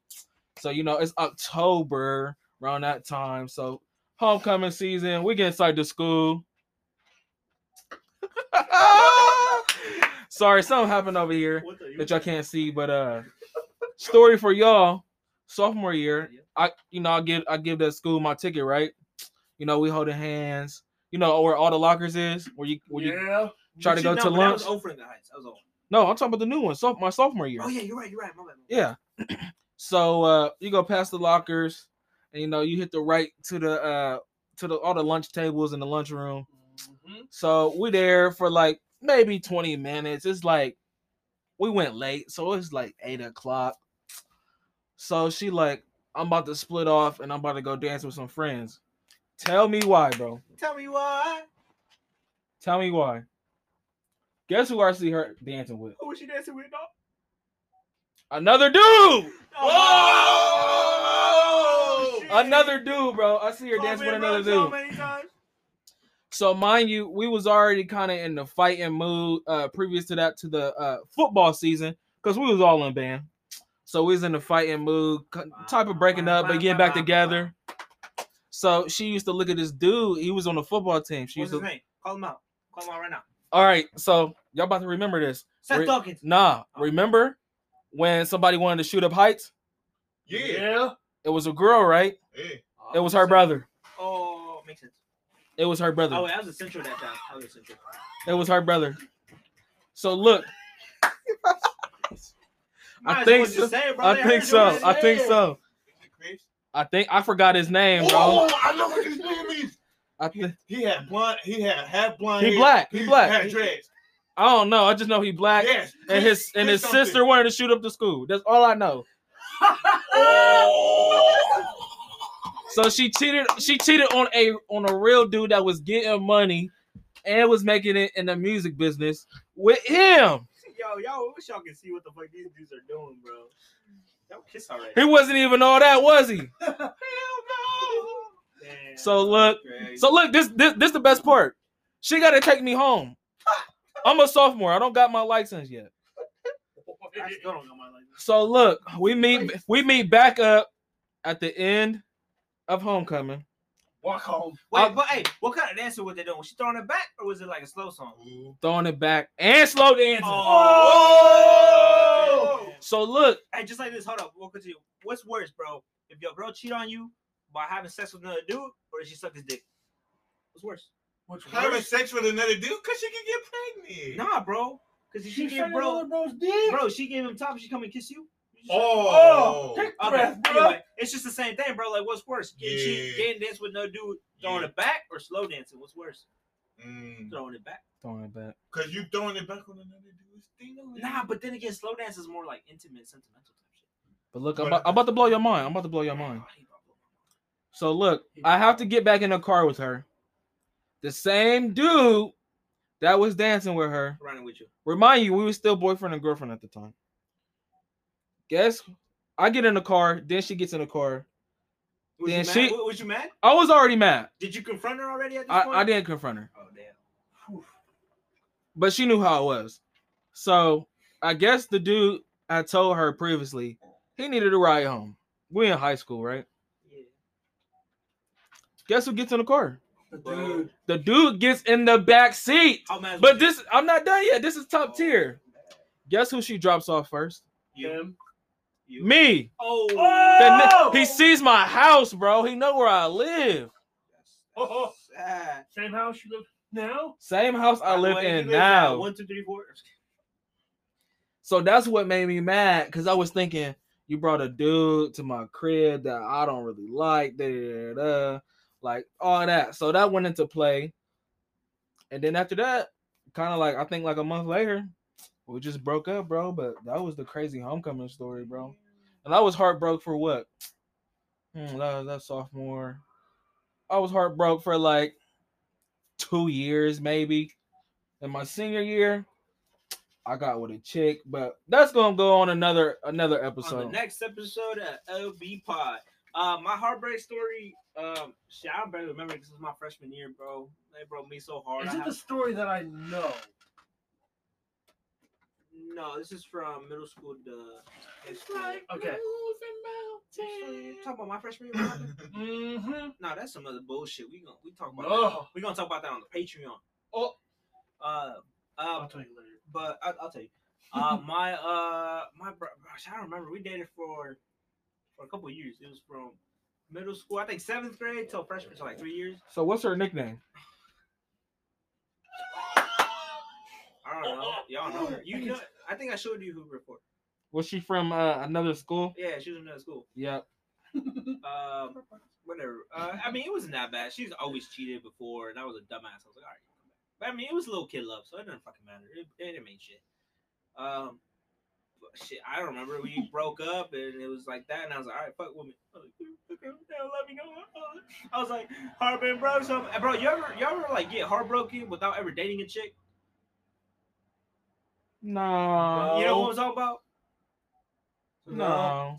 So you know it's October around that time. So homecoming season, we get inside the school. Sorry, something happened over here that y'all can't see, but uh, story for y'all. Sophomore year, I you know I give I give that school my ticket, right? You know we holding hands. You know where all the lockers is, where you where you
Yeah.
try to go
you-
to
no, That was
lunch.
old Franklin Heights. That was old.
No, I'm talking about the new one. So my sophomore year.
Oh yeah, you're right. You're right. My bad.
Yeah. so uh you go past the lockers and you know you hit the right to the uh to the all the lunch tables in the lunchroom.
Mhm.
So we there for like maybe 20 minutes. It's like we went late, so it's like eight o'clock. So she like, I'm about to split off and I'm about to go dance with some friends. Tell me why, bro.
Tell me why.
Tell me why. Guess who I see her dancing with?
Who was she dancing with, dog?
Another dude!
Oh, shit.
Another dude, bro. I see her
Oh,
dancing with another dude.
Many times.
So mind you, we was already kind of in the fighting mood uh previous to that to the uh football season because we was all in band. So we was in the fighting mood, type of breaking up, but getting back together. So she used to look at this dude. He was on the football team. She
What's
used
his
to.
name? Call him out. Call him out right now.
All right, so y'all about to remember this.
Seth
Re-
Dawkins.
Nah, remember when somebody wanted to shoot up heights?
Yeah.
It was a girl, right?
Yeah.
It was her brother.
Oh, makes sense.
It was her brother.
Oh, wait, I was essential that time. I was essential.
It was her brother. So look, I think
well just
so.
say bro.
I think so.
already
I think so.
Chris?
I think I forgot his name, bro.
Oh, I know what his name is.
I
He, he had blonde. He had half blonde.
He
hair.
black, he black.
Had dreads.
I don't know. I just know he black.
Yes.
And his and his
something.
sister wanted to shoot up the school. That's all I know. Oh! So she cheated. She cheated on a on a real dude that was getting money and was making it in the music business with him.
Yo, yo, I wish y'all can see what the fuck these dudes are doing, bro. Y'all kiss already.
He wasn't even all that, was he?
Hell no. Damn,
So look. So look, this this this the best part. She got to take me home. I'm a sophomore. I don't got my license yet.
I still don't know my life.
So look, we meet we meet back up at the end of homecoming.
Walk home.
Wait,
I'll-
but hey, what kind of dancing was they doing? Was she throwing it back or was it like a slow song? Mm-hmm.
throwing it back and slow dancing.
Oh. oh!
So look,
Hey, just like this, hold up. We'll continue. What's worse, bro? If your girl cheat on you by having sex with another dude, or did she suck his dick? What's worse?
Which
Having sex with another dude because she can get pregnant.
Nah, bro. Because if she,
She
gave bro,
bro's dick.
bro, she gave him top. She come and kiss you. You just-
Oh.
take
Okay,
breath, bro.
anyway, it's just the same thing, bro. Like, what's worse? Getting, cheat,
Yeah.
getting dance with no dude throwing
Yeah.
it back or slow dancing? What's worse?
Mm.
Throwing it back.
throwing it back.
Cause you throwing it back on another dude's thing.
Nah, but then again, slow dance is more like intimate, sentimental type shit.
But look, I'm about, I'm about to blow your mind. I'm about to blow your mind.
Oh, he about to blow
So look, I have to get back in the car with her. The same dude that was dancing with her.
my. Running with you.
Remind you, we were still boyfriend and girlfriend at the time. Guess I get in the car, then she gets in the car.
Was
Then
you mad?
she-
W- Was you mad?
I was already mad.
Did you confront her already at this
I,
point?
I didn't confront her,
Oh damn.
but she knew how it was. So I guess the dude I told her previously he needed a ride home. We in high school, right?
Yeah.
Guess who gets in the car?
The dude.
The dude gets in the back seat. But this, I'm not done yet. This is top oh, tier. Guess who she drops off first?
You.
Him.
You.
Me.
Oh.
The ni- he sees my house, bro. He know where I live.
That's, that's oh, oh. sad.
Same house you live now.
Same house I
By
live in now.
One, two, three, four.
So that's what made me mad because I was thinking you brought a dude to my crib that I don't really like, da, da, da, da, like all that. So that went into play. And then after that, kind of like I think like a month later, we just broke up, bro. But that was the crazy homecoming story, bro. And I was heartbroken for what? Hmm, that that sophomore. I was heartbroken for like two years, maybe. In my senior year, I got with a chick, but that's gonna go on another another
On
episode.
the next episode of LV Pod. Uh, my heartbreak story. Um, shit, I barely remember. This was my freshman year, bro. They broke me so hard.
Is
I
it the
have-
story that I know?
No, this is from middle school to. It's
Okay.
Talk about my freshman year.
Mm-hmm.
no, that's some other bullshit. We gonna we talk about.
No.
That. We gonna talk about that on the Patreon.
Oh.
Uh,
I'll
uh,
tell you later.
but I, I'll tell you. Uh, my uh, my bro, gosh, I don't remember. We dated for for a couple of years. It was from middle school, I think seventh grade till freshman, so like three years.
So what's her nickname?
I don't know. Y'all know her. You know, I think I showed you who before.
Was she from uh, another school?
Yeah, she was in another school.
Yep.
Um, whatever. Uh, I mean, it wasn't that bad. She's always cheated before, and I was a dumbass. I was like, all right, come back. But I mean, it was a little kid love, so it didn't fucking matter. It, it didn't mean shit. Um, but shit, I don't remember. We broke up, and it was like that, and I was like, all right, fuck with me. I was like, okay, let me go. I was like, heartbroken, bro. So, bro, you ever, you ever like get heartbroken without ever dating a chick?
No.
You know what I'm talking about?
No.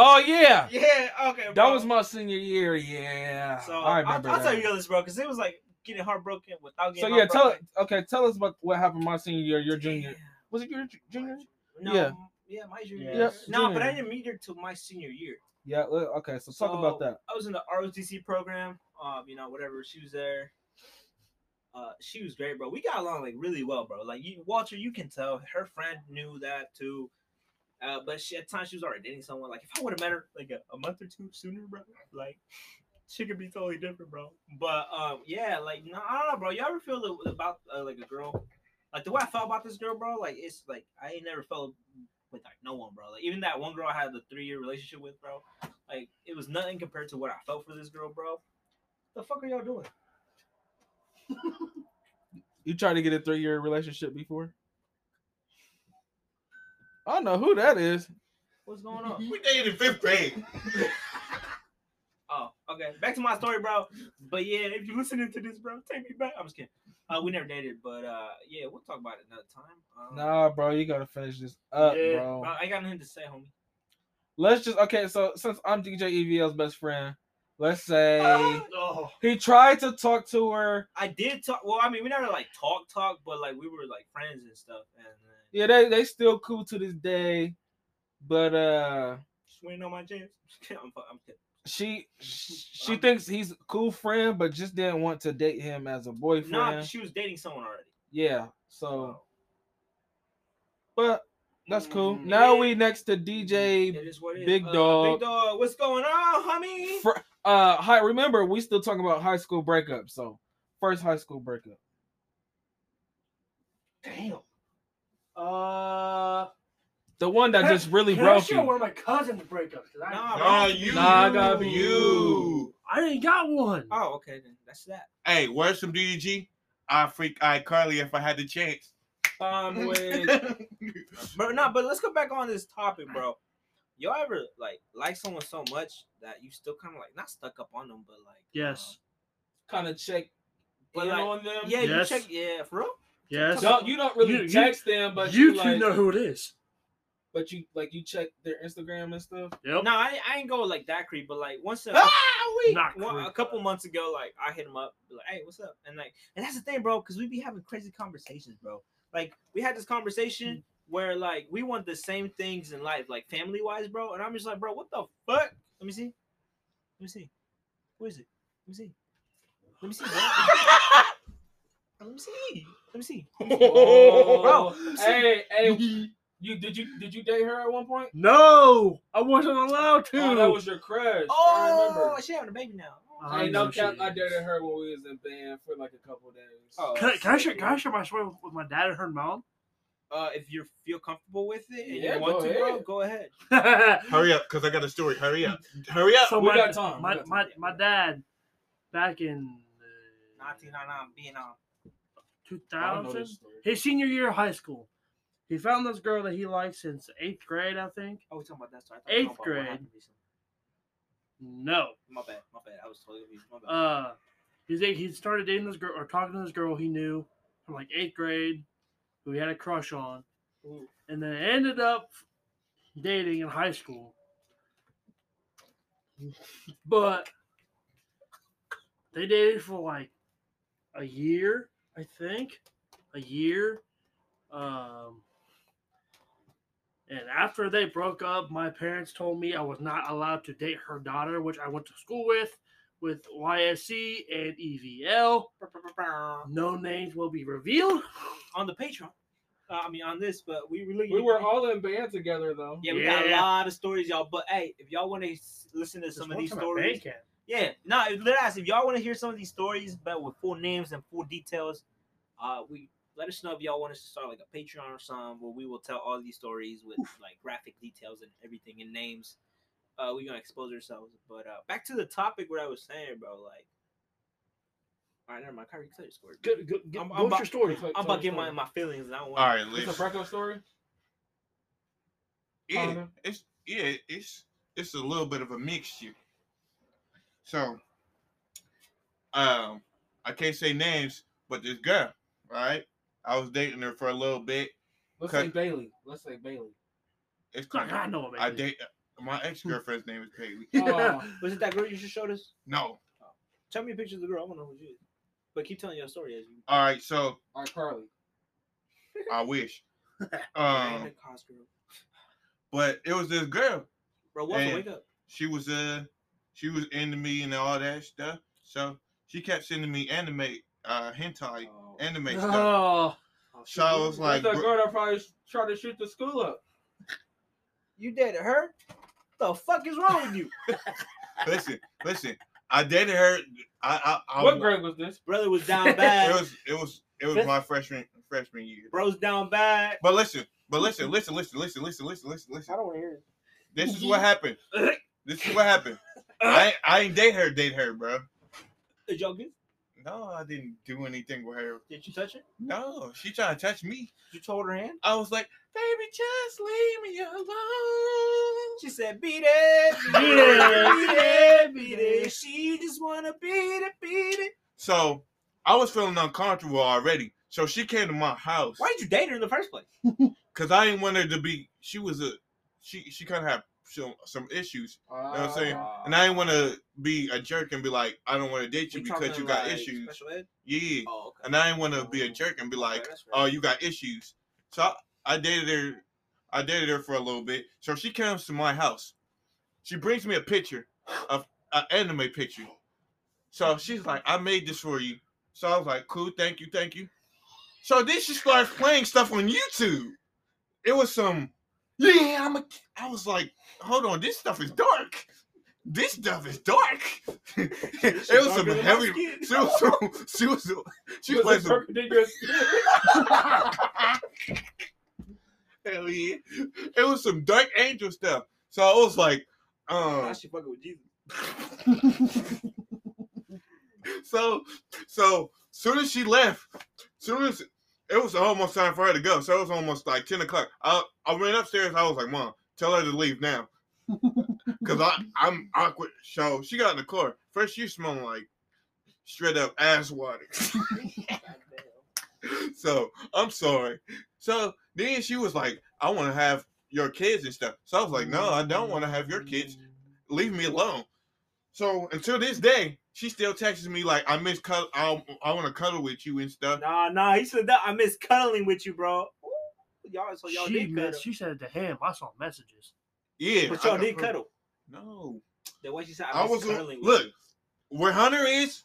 Oh yeah,
Yeah, okay.
that was my senior year. Yeah,
So
I
I
remember
will I'll tell
that.
you this, bro, because it was like getting heartbroken without getting.
So yeah, tell okay, tell us about what happened my senior year, your junior. Was it your junior?
No,
Yeah.
yeah, my junior.
Yeah.
year.
Yeah,
No, but I didn't meet her till my senior year.
Yeah. Okay, so talk about that.
I was in the ROTC program. Um, you know, whatever. She was there. Uh, she was great, bro. We got along like really well, bro. Like you, Walter, you can tell her friend knew that too. Uh, but she at times she was already dating someone. Like if I would have met her like a, a month or two sooner, bro, like she could be totally different, bro. But um, yeah, like no, I don't know, bro. You ever feel the, about uh, like a girl, like the way I felt about this girl, bro? Like it's like I ain't never felt with like no one, bro. Like even that one girl I had the three year relationship with, bro. Like it was nothing compared to what I felt for this girl, bro. The fuck are y'all doing?
You tried to get a three year relationship before? I don't know who that is.
What's going on?
We dated in fifth grade.
Oh, okay. Back to my story, bro. But yeah, if you're listening to this, bro, take me back. I'm just kidding. Uh, we never dated, but uh, yeah, we'll talk about it another time. Um,
Nah, bro, you gotta finish this up,
Yeah,
bro.
bro, I got nothing to say, homie.
Let's just okay. So since I'm DJ EVL's best friend, let's say
Oh,
he tried to talk to her.
I did talk. Well, I mean, we never like talk, talk, but like we were like friends and stuff. And uh,
Yeah, they they still cool to this day, but uh,
just waiting on my chance. I'm, I'm kidding.
she she
Um,
thinks he's a cool friend, but just didn't want to date him as a boyfriend.
No, she was dating someone already.
Yeah, so but that's cool.
Mm,
Now
yeah.
we next to DJ.
It is what it is.
Big
Uh,
dog.
Big dog. What's going on, homie?
Fr- uh, hi. Remember, we still talking about high school breakup. So first high school breakup.
Damn.
uh,
The one that just really
can
broke
share
you.
one of my cousins' breakups? 'Cause I,
Nah,
Nah, you.
Nah, I gotta be
you.
I didn't got one.
Oh, okay then. That's that.
Hey, where's some DDG? I freak I Carly if I had the chance.
Um, with
But no, but let's go back on this topic, bro. Y'all ever like like someone so much that you still kind of like not stuck up on them, but like
Yes.
kind of check
But
in
like-
on them.
yeah,
Yes.
you check, yeah, for real.
Yes.
Don't you don't really
You- you-
text them, but
you
you, like,
know who it is.
but you like you check their Instagram and stuff.
Yep.
No, I, I ain't go like that creep, but like once a,
Ah, we
Not
one- a couple months ago, like I hit him up, be like, hey, what's up? And like, and that's the thing, bro, because we be having crazy conversations, bro. Like we had this conversation where like we want the same things in life, like family wise, bro. And I'm just like, bro, what the fuck? Let me see. Let me see. Where is it? Let me see. Let me see, bro. Let me see. Let me see.
Oh,
Bro, let me see.
hey, hey, you did you did you date her at one point?
No, I wasn't allowed to.
Oh, that was your crush. I
Oh,
remember.
she having a baby now.
I
Hey, no cap, I dated her when we was in band for like a couple days.
Oh.
Can, I- can I share? Can I share my story with my dad and her mom?
Uh, if you feel comfortable with it and
Yeah,
you want
go
to, bro,
ahead.
go ahead.
Hurry up, cause I got a story. Hurry up. Hurry up.
so
We
my,
got time, we
My,
got time.
my my dad, back in uh,
1999 being on.
I don't know
2000, his senior year of high school, he found this girl that he liked since eighth grade, I think.
Oh, we're talking about that story. I thought we were
Eighth
about
grade. No,
My bad. My bad. I was totally confused. My bad.
uh, he's he started dating this girl or talking to this girl he knew from like eighth grade, who he had a crush on,
Ooh.
and then ended up dating in high school. But they dated for like a year, I think, a year. Um, and after they broke up, my parents told me I was not allowed to date her daughter, which I went to school with, with YSE and EVL. No names will be revealed.
on the Patreon. Uh, I mean, on this, but we really
We were all in band together though.
Yeah, we got a lot of stories, y'all. But hey, if y'all want to listen to some of these stories, yeah, no, if, let us. If y'all want to hear some of these stories, but with full names and full details, uh, we let us know if y'all want us to start like a Patreon or something where we will tell all these stories with like graphic details and everything and names. Uh, we're gonna expose ourselves. But uh, back to the topic, what I was saying, bro. Like, all right, never mind. Kyrie, tell your story.
Good, good, good.
I'm-
I'm,
I'm
What's
about-
your story?
I'm about to get my, my feelings. And I don't want.
All right,
It's a
listen.
breakup story.
Yeah, it's yeah, it's it's a little bit of a mixture. So, um, I can't say names, but this girl, right? I was dating her for a little bit.
Let's say Bailey. Let's say Bailey.
It's
I
kind of
know,
I
baby.
date my ex girlfriend's name is Peggy.
Oh.
Was it that girl you just showed us?
No.
Tell me a picture of the girl. I want to know who she is. But keep telling your story as you.
All right, so
All right, Carly.
I wish. Um,
a cost girl.
but it was this girl.
Bro, Walter,
and-
wake up.
She was uh, she was into me and all that stuff. So she kept sending me anime, uh, hentai,
Oh.
anime stuff.
Oh,
So I was like,
that
bro-
girl that probably tried to shoot the school up.
you dated her? What the fuck is wrong with you?
listen, listen. I dated her. I, I, I
what grade was this?
Brother was down bad.
It
bad.
was, it was, it was my freshman freshman year.
Bro's down bad.
But listen, but listen, listen, listen, listen, listen, listen, listen, listen.
I don't want to hear it.
This is what happened. This is what happened. I, ain't- I ain't date her, date her, bro.
Did y'all get?
No, I didn't do anything with her.
Did you touch her?
No, she trying to touch me.
Did you hold her hand?
I was like, baby, just leave me alone.
She said, "Beat it, beat
Beat
it,
it,
beat it,
So I was feeling uncomfortable already. So she came to my house
Why did you date her in the first place?
because I didn't want her to be. She was a, she she kind of had some some issues,
Uh,
know what I'm saying? and I didn't want to be a jerk and be like, I don't want to date you because you got
like
issues. Yeah,
Oh, okay.
and I didn't want to be a jerk and be like,
that's
oh, you got issues. So I, I dated her. I dated her for a little bit. So she comes to my house. She brings me a picture of an anime picture. So she's like, I made this for you. So I was like, cool, thank you, thank you. So then she starts playing stuff on YouTube. It was some, yeah, I'm a. I was like, hold on, this stuff is dark. This stuff is dark. it was some
darker than my
heavy. She was, some, she was, she was playing some. Hell yeah. It was some Dark Angel stuff. So I was like,
Now
um,
she fucking with Jesus.
so so soon as she left, soon as it was almost time for her to go. So it was almost like 10 o'clock. I I went upstairs, I was like, Mom, tell her to leave now. Cause I, I'm awkward. So she got in the car. First she smelling like straight up ass water. so I'm sorry. So then she was like, I want to have your kids and stuff. So I was like, no, I don't want to have your kids. Leave me alone. So until this day, she still texts me like, I miss cuddle. I, I want to cuddle with you and stuff.
Nah, nah. He said that. I miss cuddling with you, bro. Ooh, y'all, so y'all
she,
did
miss-
cuddle.
she said it to him. I saw messages.
Yeah,
But y'all
I-
did cuddle.
No,
Then why she said I,
I was
cuddling
look
you?
where Hunter is.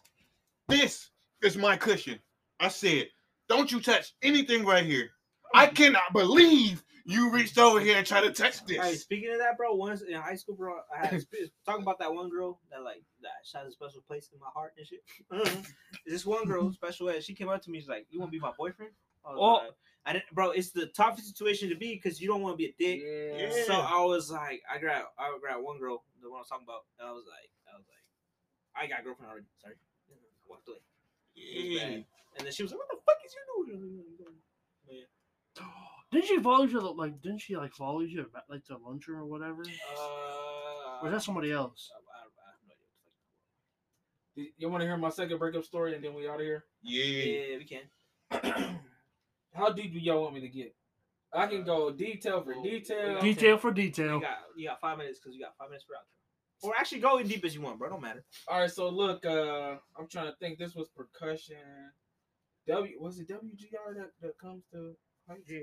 This is my cushion. I said, don't you touch anything right here. I mm. cannot believe you reached over here and tried to touch this.
Hey, speaking of that, bro, once in high school, bro, I had sp- talking about that one girl that like that she has a special place in my heart and shit. This one girl, special ed, she came up to me. She's like, "You want to be my boyfriend?" I
Oh.
like, I didn't, bro. It's the toughest situation to be because you don't want to be a dick.
Yeah.
So I was like, I grabbed, I grabbed one girl, the one I was talking about, and I was like, I was like, I got a girlfriend already. Sorry, I walked away.
Yeah.
And then she was like, "What the fuck is you doing?" Yeah.
Didn't she follow you? To, like, didn't she like follow you back, like to lunch or whatever?
Uh,
Or is that somebody else?
I, I, I have no idea what the fuck.
You want to hear my second breakup story and then we out of here?
Yeah.
Yeah, we can.
How deep do y'all want me to get? I can go detail for detail.
okay.
Detail for
You
detail.
got you got five minutes because you got five minutes for outro. Or actually go as deep as you want, bro. Don't matter.
All right, so look, uh, I'm trying to think. This was percussion. W was it WGR that, that comes to?
Yeah.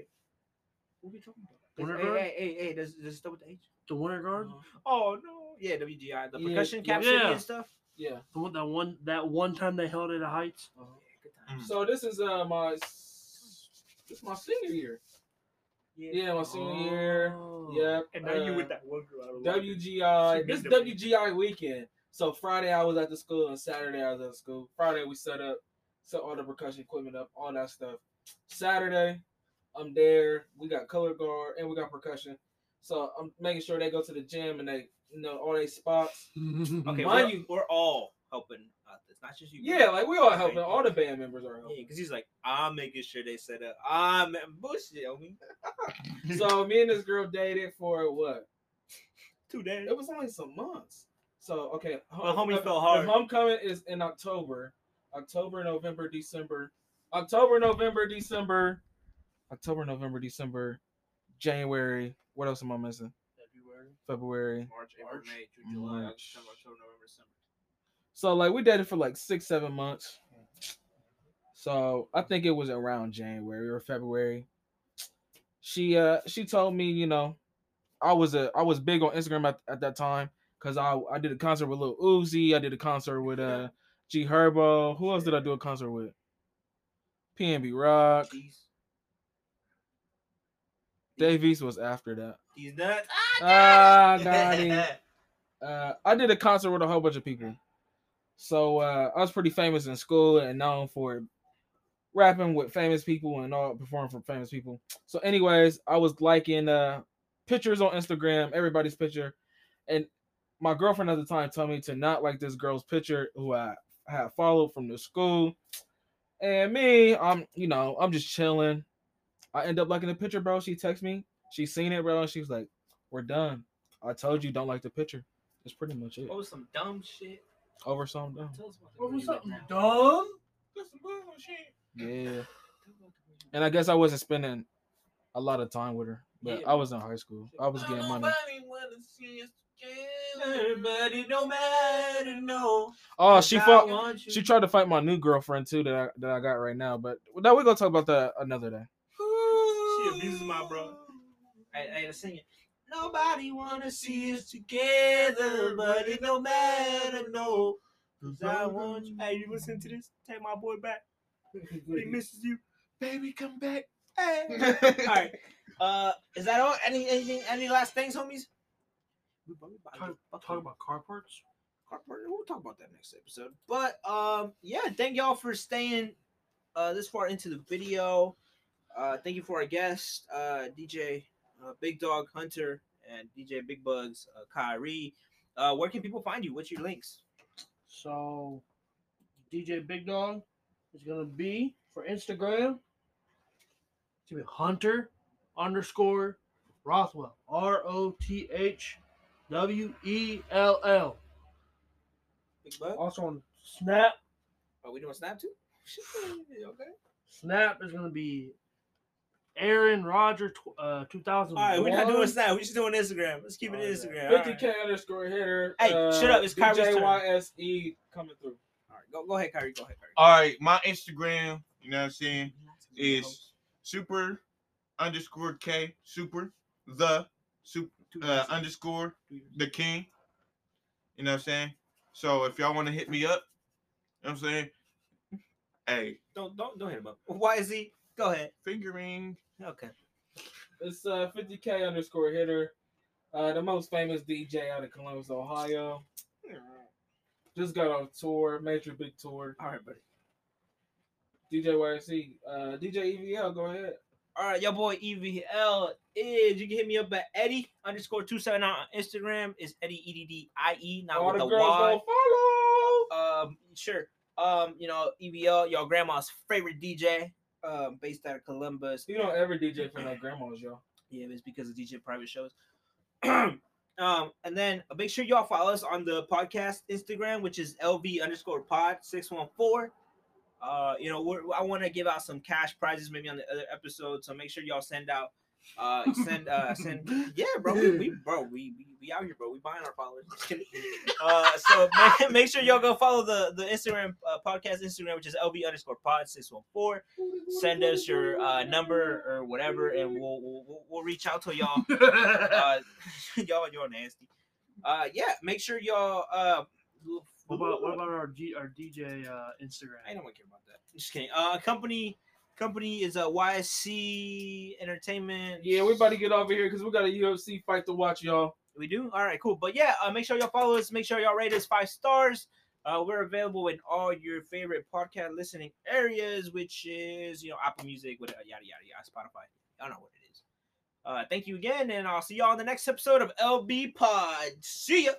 What we talking about?
Winter
Hey,
guard?
hey, hey, hey, does does it start with the H?
The winter guard.
Oh no. Yeah, WGI, the
Yeah,
percussion
yeah.
cap
Yeah.
and stuff.
Yeah.
The one that one that one time they held it at Heights.
Yeah, good time.
Mm.
So this is uh my s- this is my senior year. Yeah, my senior year.
Oh.
Yep.
And now you
uh,
with that one girl. I don't.
WGI. This WGI weekend. So Friday I was at the school and Saturday I was at the school. Friday we set up, set all the percussion equipment up, all that stuff. Saturday, I'm there. We got color guard and we got percussion. So I'm making sure they go to the gym and they you know all they spots.
Okay,
Mind
we're,
you-
we're all helping out this, not just you.
Yeah, like we all helping. All the band members are helping.
because he's like, I'm making sure they set up. Ah, I'm bullshit, homie.
So me and this girl dated for what?
Two days.
It was only some months. So okay,
Well, homie
if-
fell hard.
homecoming is in October, October, November, December, October, November, December, October, November, December, January. What else am I missing?
February.
February.
March, April,
March.
May, June, July,
March.
August, September, October, November, December.
So like we dated for like six, seven months. So I think it was around January or February. She uh she told me, you know, I was a I was big on Instagram at, at that time because I I did a concert with Lil Uzi, I did a concert with uh G Herbo. Who else did I do a concert with? PNB Rock.
Jeez.
Davies was after that.
He's nuts.
Ah, got him. uh, I did a concert with a whole bunch of people. So uh, I was pretty famous in school and known for rapping with famous people and all performing for famous people. So, anyways, I was liking uh, pictures on Instagram, everybody's picture, and my girlfriend at the time told me to not like this girl's picture who I had followed from the school. And me, I'm you know I'm just chilling. I end up liking the picture, bro. She texts me. She seen it, bro. And she was like, "We're done." I told you don't like the picture. That's pretty much it.
What was some dumb shit?
Over something dumb.
Tell us about the
What was something
met now.
dumb?
That's some bullshit.
Yeah. And I guess I wasn't spending a lot of time with her, but
Yeah.
I was in high school. I was getting money.
Nobody wanna see us together.
Everybody, no matter, no.
Oh, she
I
fought.
want you.
She tried to fight my new girlfriend too that I, that I got right now, but that we're gonna talk about that another day.
She abuses my bro. I, I gotta sing it. Nobody wanna see us together, but it don't matter, no. Cause I want you. Hey, you listen to this? Take my boy back. He misses you.
Baby, come back.
Hey. all right. Uh, is that all? Any anything? Any last things, homies? We probably about to
Talk, talk about car parts.
car parts. We'll talk about that next episode. But um, yeah, thank y'all for staying uh this far into the video. Uh, thank you for our guest, uh, DJ uh, Big Dog Hunter and DJ Big Bugs uh, Kyrie. Uh, where can people find you? What's your links?
So, DJ Big Dog is gonna be for Instagram. It's gonna be Hunter underscore Rothwell. R O T H W E L L.
Big Bug.
Also on Snap.
Are we doing Snap too? okay.
Snap is gonna be Aaron Roger uh 2000.
All right, we're not doing Snap. We're just doing Instagram. Let's keep it
yeah.
Instagram.
50k underscore hitter.
Hey, shut up, it's Kyrie's turn.
DJYSE coming through.
All right, go go ahead, Kyrie. Go ahead, Kyrie.
All right, my Instagram, you know what I'm saying, is super underscore K super the super uh, underscore the king. You know what I'm saying? So if y'all want to hit me up, you know what I'm saying? Hey,
don't don't don't hit him up. Why is he? Go ahead.
fingering.
Okay.
It's uh 50k underscore hitter. Uh, the most famous DJ out of Columbus, Ohio. Just got on tour, major big tour.
All right, buddy.
DJ YSE, uh, DJ EVL, go ahead.
All right, your boy EVL is. You can hit me up at Eddie underscore two seven on Instagram. Is Eddie E D D I E, not
All
with
the
the
girls
Y.
go follow.
Um, sure. Um, you know EVL, your grandma's favorite DJ. Um, based out of Columbus.
You don't ever DJ for no grandmas, yo.
Yeah, it's because of DJ private shows. um, and then uh, make sure y'all follow us on the podcast Instagram, which is LV underscore pod six one four. Uh, you know, we're, I want to give out some cash prizes maybe on the other episode, so make sure y'all send out, uh, send, uh, send. Yeah, bro, we, we bro, we, we we out here, bro. We buying our followers. Just kidding. Uh, so make, make sure y'all go follow the the Instagram uh, podcast Instagram, which is lv underscore pod six one four send us your uh, number or whatever, and we'll we'll, we'll- we'll reach out to y'all. Uh, y'all, y'all nasty. Uh, yeah, make sure y'all. Uh,
What about what about our G, our DJ uh, Instagram?
I don't want to care about that. Just kidding. Uh, company company is a YSE Entertainment.
Yeah, we're about to get over here because we got a UFC fight to watch, y'all.
We do. All right, cool. But yeah, uh, make sure y'all follow us. Make sure y'all rate us five stars. Uh, we're available in all your favorite podcast listening areas, which is you know Apple Music, whatever, yada yada yada, Spotify. Y'all know what it is. Uh, thank you again, and I'll see y'all in the next episode of LV Pod. See ya.